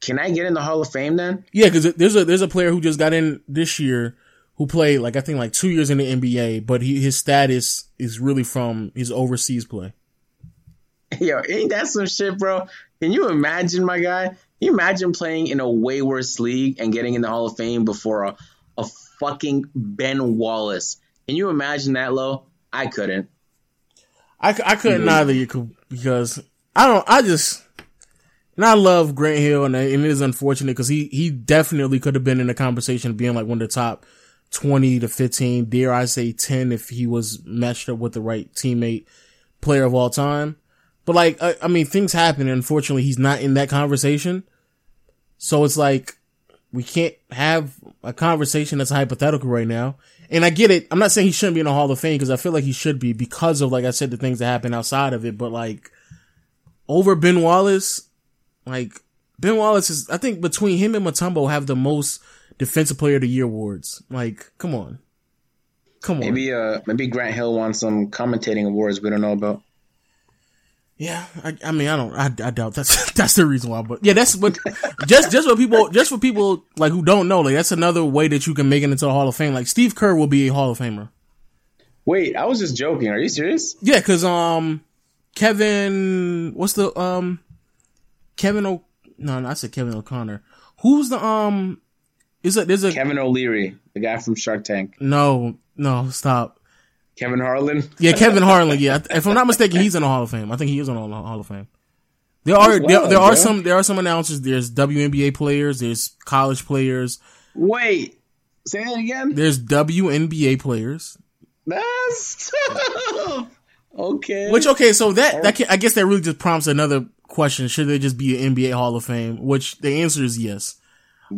can I get in the Hall of Fame then? Yeah, because there's a there's a player who just got in this year who played like I think like two years in the NBA, but he his status is really from his overseas play. Yo, ain't that some shit, bro? Can you imagine, my guy? Can you imagine playing in a way worse league and getting in the Hall of Fame before a, a fucking Ben Wallace? Can you imagine that, low? I couldn't. I, I couldn't mm-hmm. either you could- because I don't I just and I love Grant Hill and, and it is unfortunate because he he definitely could have been in the conversation of being like one of the top twenty to fifteen, dare I say ten if he was matched up with the right teammate player of all time. But like I, I mean things happen and unfortunately he's not in that conversation. So it's like we can't have a conversation that's hypothetical right now. And I get it. I'm not saying he shouldn't be in the Hall of Fame because I feel like he should be because of, like I said, the things that happen outside of it. But like over Ben Wallace, like Ben Wallace is, I think between him and Mutombo have the most defensive player of the year awards. Like, come on. Come on. Maybe uh maybe Grant Hill won some commentating awards we don't know about. Yeah, I, I mean, I don't, I, I doubt that's that's the reason why. But yeah, that's what just just for people, just for people like who don't know, like that's another way that you can make it into the Hall of Fame. Like Steve Kerr will be a Hall of Famer. Wait, I was just joking. Are you serious? Yeah, because um, Kevin, what's the um, Kevin O? No, no, I said Kevin O'Connor. Who's the um? Is it? There's a Kevin O'Leary, the guy from Shark Tank. no, no, stop. Kevin Harlan. Yeah, Kevin Harlan. Yeah, if I'm not mistaken, he's in the Hall of Fame. I think he is in the Hall of Fame. There are there, there are some there are some announcers. There's WNBA players. There's college players. Wait, say that again. There's WNBA players. That's okay. Which okay, so that that can, I guess that really just prompts another question: Should there just be an NBA Hall of Fame? Which the answer is yes.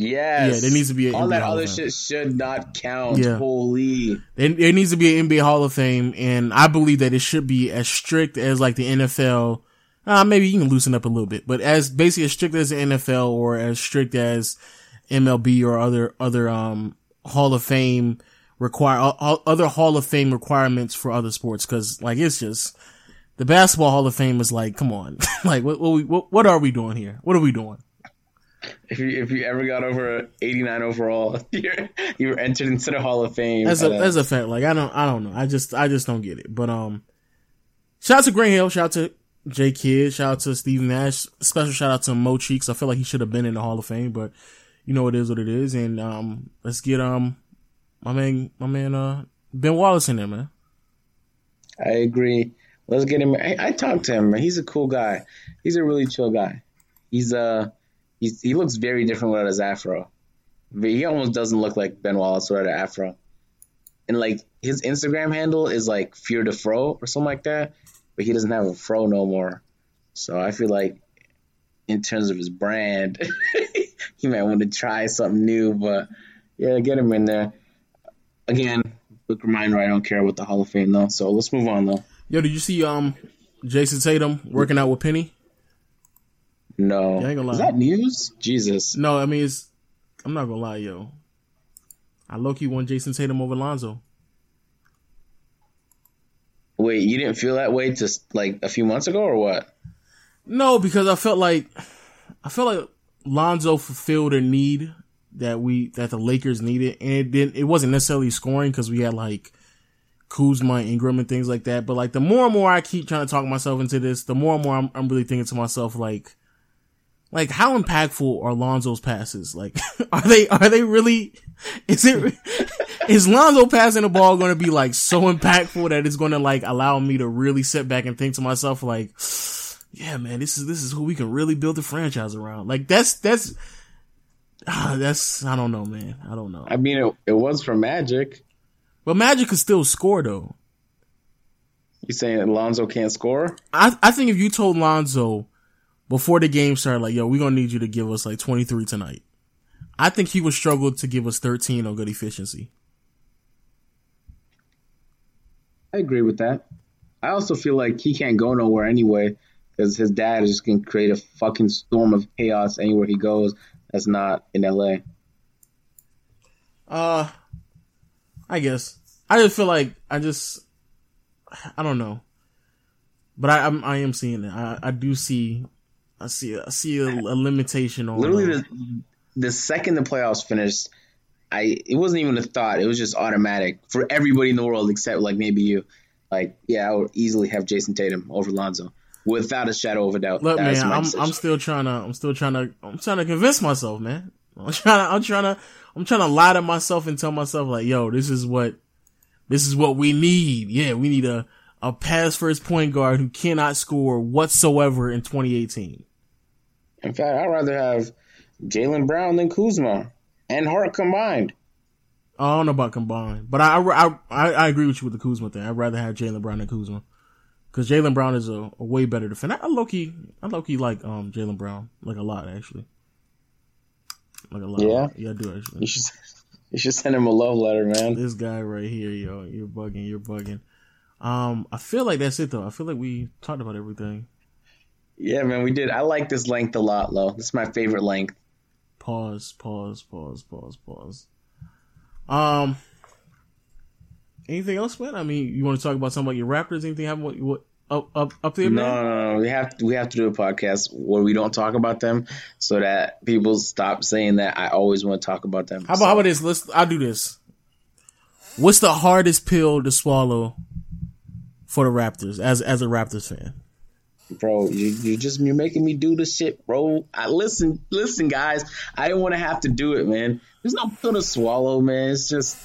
Yes, Yeah, there needs to be all NBA that Hall other shit should not count. Yeah. Holy. There, there needs to be an NBA Hall of Fame, and I believe that it should be as strict as like the NFL. Uh, maybe you can loosen up a little bit, but as basically as strict as the NFL or as strict as MLB or other other um Hall of Fame require other Hall of Fame requirements for other sports. Because like it's just the basketball Hall of Fame is like, come on, like what what, we, what what are we doing here? What are we doing? If you if you ever got over 89 overall, you're you were entered into the Hall of Fame. That's a a- that's a fact. Like I don't I don't know. I just I just don't get it. But um, shout out to Grant Hill. Shout out to J Kidd. Shout out to Steve Nash. Special shout out to Mo Cheeks. I feel like he should have been in the Hall of Fame, but you know it is what it is. And um, let's get um my man my man uh Ben Wallace in there, man. I agree. Let's get him. I, I talked to him. He's a cool guy. He's a really chill guy. He's uh he's, he looks very different without his afro. He almost doesn't look like Ben Wallace without an afro. And like his Instagram handle is like Fear the Fro or something like that, but he doesn't have a fro no more. So I feel like in terms of his brand, he might want to try something new. But yeah, get him in there. Again, quick reminder: I don't care about the Hall of Fame though. So let's move on though. Yo, did you see um Jayson Tatum working out with Penny? No. Yeah, I ain't gonna lie. Is that news? Jesus. No, I mean it's. I'm not gonna lie, yo. I low key want Jayson Tatum over Lonzo. Wait, you didn't feel that way just like a few months ago or what? No, because I felt like I felt like Lonzo fulfilled a need that we that the Lakers needed, and it didn't. It wasn't necessarily scoring because we had like Kuzma, and Ingram, and things like that. But like the more and more I keep trying to talk myself into this, the more and more I'm, I'm really thinking to myself like, like how impactful are Lonzo's passes? Like, are they are they really? Is it is Lonzo passing the ball going to be like so impactful that it's going to like allow me to really sit back and think to myself like, yeah, man, this is this is who we can really build the franchise around. Like that's that's ah, that's I don't know, man. I don't know. I mean, it, it was for Magic. But Magic could still score though. You saying Lonzo can't score? I I think if you told Lonzo before the game started, like, yo, we're gonna need you to give us like 23 tonight. I think he would struggle to give us 13 on good efficiency. I agree with that. I also feel like he can't go nowhere anyway because his dad is just going to create a fucking storm of chaos anywhere he goes that's not in LA. Uh, I guess. I just feel like I just, I don't know, but I I'm, I am seeing it. I I do see, I see I see a, a limitation on Literally, uh, the, the second the playoffs finished, I it wasn't even a thought. It was just automatic for everybody in the world except like maybe you. Like, yeah, I would easily have Jayson Tatum over Lonzo without a shadow of a doubt. Look, That's man, I'm. I'm still trying to I'm still trying to I'm trying to convince myself, man. I'm trying to I'm trying to I'm trying to lie to myself and tell myself like, yo, this is what this is what we need. Yeah, we need a a pass first point guard who cannot score whatsoever in 2018. In fact, I'd rather have Jaylen Brown than Kuzma and Hart combined. I don't know about combined, but I I I, I agree with you with the Kuzma thing. I'd rather have Jaylen Brown than Kuzma because Jaylen Brown is a, a way better defender. I low key I low key like um Jaylen Brown like a lot actually. Like a lot. Yeah? yeah, I do actually. You should you should send him a love letter, man. This guy right here, yo, you're bugging, you're bugging. Um, I feel like that's it though. I feel like we talked about everything. Yeah, man, we did. I like this length a lot, Lo. This is my favorite length. Pause, pause, pause, pause, pause. Um, anything else, man? I mean, you want to talk about something about your Raptors? Anything happen? What, what up, up, up there, No, no, no. We have to, we have to do a podcast where we don't talk about them, so that people stop saying that I always want to talk about them. How about how about this? Let's. I'll do this. What's the hardest pill to swallow for the Raptors as as a Raptors fan? bro. You you just you're making me do this shit, bro. I listen, listen, guys. I didn't want to have to do it, man. There's no pill to swallow, man. It's just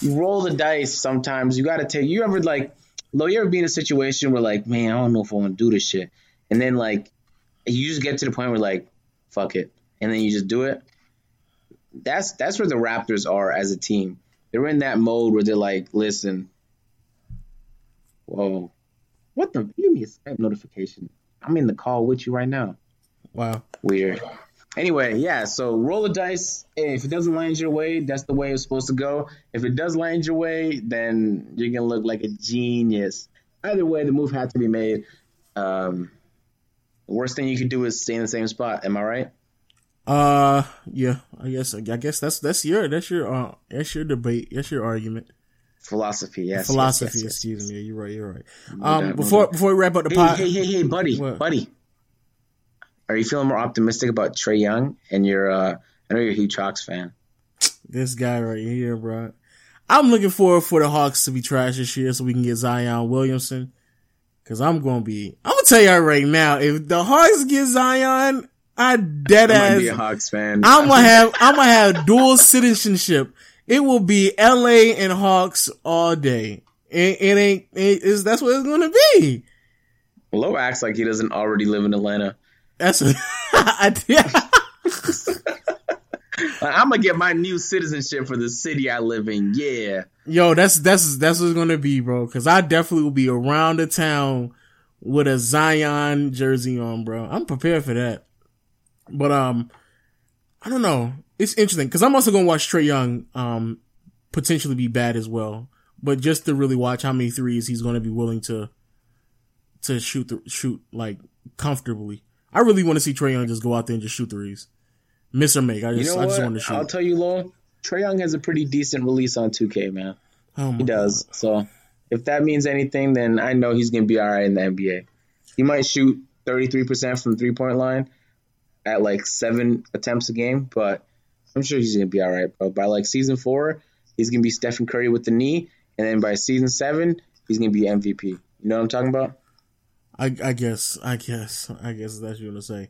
you roll the dice. Sometimes you got to take. You ever like, Lo, you ever be in a situation where like, man, I don't know if I want to do this shit, and then like, you just get to the point where like, fuck it, and then you just do it. That's that's where the Raptors are as a team. They're in that mode where they're like, listen, whoa, what the? Give me a Skype notification. I'm in the call with you right now. Wow. Weird. Anyway, yeah. So roll the dice. If it doesn't land your way, that's the way it's supposed to go. If it does land your way, then you're gonna look like a genius. Either way, the move had to be made. Um, the worst thing you could do is stay in the same spot. Am I right? Uh, yeah. I guess. I guess that's that's your that's your uh that's your debate. That's your argument. Philosophy, yes. yes, Philosophy. yes, yes. Excuse me. You're right. You're right. Um, no before before we wrap up the Hey, pod, hey, hey, hey, buddy, What? buddy. Are you feeling more optimistic about Trae Young? And you're, uh, I know you're a huge Hawks fan. this guy right here, bro. I'm looking forward for the Hawks to be trash this year, so we can get Zion Williamson. Cause I'm gonna be. I'm gonna tell y'all right now, if the Hawks get Zion, I dead ass. be a Hawks fan. I'm gonna have I'm gonna have dual citizenship. It will be L.A. and Hawks all day. It, it ain't. It, it's, that's what it's gonna be. Low acts like he doesn't already live in Atlanta. That's a, I, yeah. I'm gonna get my new citizenship for the city I live in. Yeah. Yo, that's that's that's what it's gonna be, bro. Cause I definitely will be around the town with a Zion jersey on, bro. I'm prepared for that. But um, I don't know. It's interesting because I'm also gonna watch Trae Young um potentially be bad as well. But just to really watch how many threes he's gonna be willing to to shoot the shoot like comfortably. I really want to see Trae Young just go out there and just shoot threes, miss or make. I You just know I just want to shoot. I'll tell you, Lowell. Trae Young has a pretty decent release on 2K, man. oh my He does. So if that means anything, then I know he's gonna be all right in the NBA. He might shoot 33% from three point line at like seven attempts a game, but I'm sure he's gonna be all right, bro. By like season four, he's gonna be Stephen Curry with the knee, and then by season seven, he's gonna be MVP. You know what I'm talking about? I, I guess, I guess, I guess that's what you're gonna say.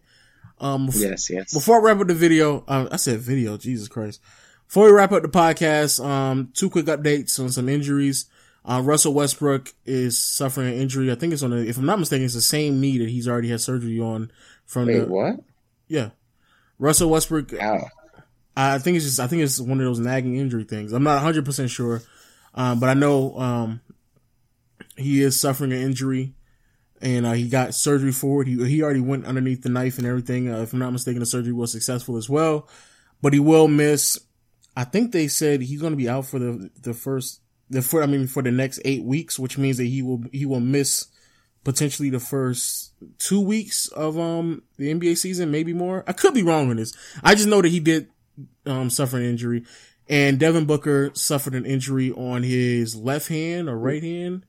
Um, Yes, yes. before I wrap up the video, um, I said video, Jesus Christ. Before we wrap up the podcast, um, two quick updates on some injuries. Uh, Russell Westbrook is suffering an injury. I think it's on, a, if I'm not mistaken, it's the same knee that he's already had surgery on from Wait, the, what? yeah. Russell Westbrook, Ow. I think it's just, I think it's one of those nagging injury things. I'm not 100% sure. Um, but I know, um, he is suffering an injury and uh, he got surgery for it. He he already went underneath the knife and everything. Uh, if I'm not mistaken, the surgery was successful as well, but he will miss. I think they said he's going to be out for the the first the for I mean for the next eight weeks, which means that he will he will miss potentially the first two weeks of um the NBA season, maybe more. I could be wrong on this. I just know that he did um suffer an injury, and Devin Booker suffered an injury on his left hand or right hand.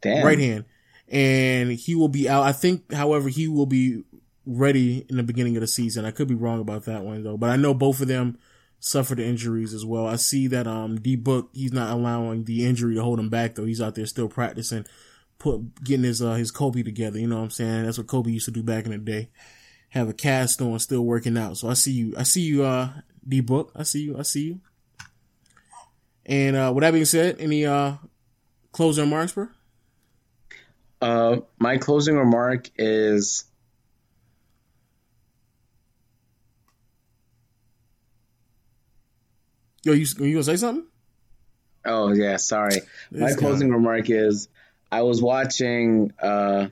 Damn. Right hand and he will be out. I think, however, he will be ready in the beginning of the season. I could be wrong about that one though, but I know both of them suffered injuries as well. I see that um D Book he's not allowing the injury to hold him back though. He's out there still practicing, put getting his uh his Kobe together. You know what I'm saying? That's what Kobe used to do back in the day. Have a cast on, still working out. So I see you. I see you, uh D Book. I see you. I see you. And uh with that being said, any uh closing remarks, bro? Uh, my closing remark is Yo, you you gonna say something? Oh yeah, sorry. This my closing remark is I was watching uh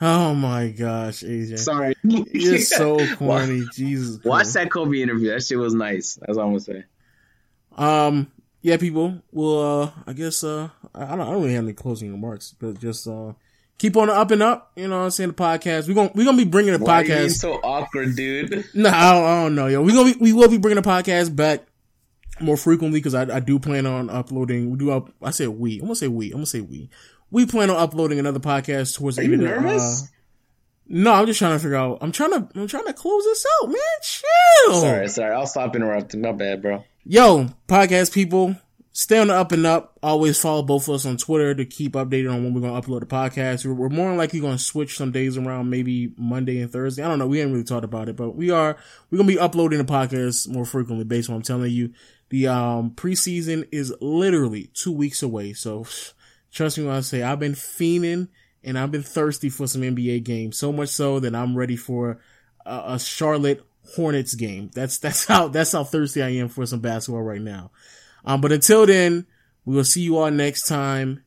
Oh my gosh, AJ. sorry. You're so corny. Jesus. Watch that Kobe interview. That shit was nice. That's all I'm gonna say. Um, yeah, people. Well, uh, I guess, uh, I don't, I don't really have any closing remarks, but just, uh, keep on the up and up. You know what I'm saying? The podcast. We're to we're to be bringing the Why podcast. so awkward, dude? No, I don't, I don't know, yo. We're going to be, we will be bringing the podcast back more frequently because I, I do plan on uploading. We do up, I said we. I'm to say we. I'm to say we. We plan on uploading another podcast towards the Are you end of the, nervous? uh, no, I'm just trying to figure out. I'm trying to. I'm trying to close this out, man. Chill. Sorry, sorry. I'll stop interrupting. My bad, bro. Yo, podcast people, stay on the up and up. Always follow both of us on Twitter to keep updated on when we're going to upload the podcast. We're, we're more likely going to switch some days around, maybe Monday and Thursday. I don't know. We haven't really talked about it, but we are, we're going to be uploading the podcast more frequently based on what I'm telling you. The, um, preseason is literally two weeks away. So trust me when I say I've been fiending and I've been thirsty for some NBA games. So much so that I'm ready for a, a Charlotte Hornets game. That's that's how that's how thirsty I am for some basketball right now. Um, but until then, we will see you all next time.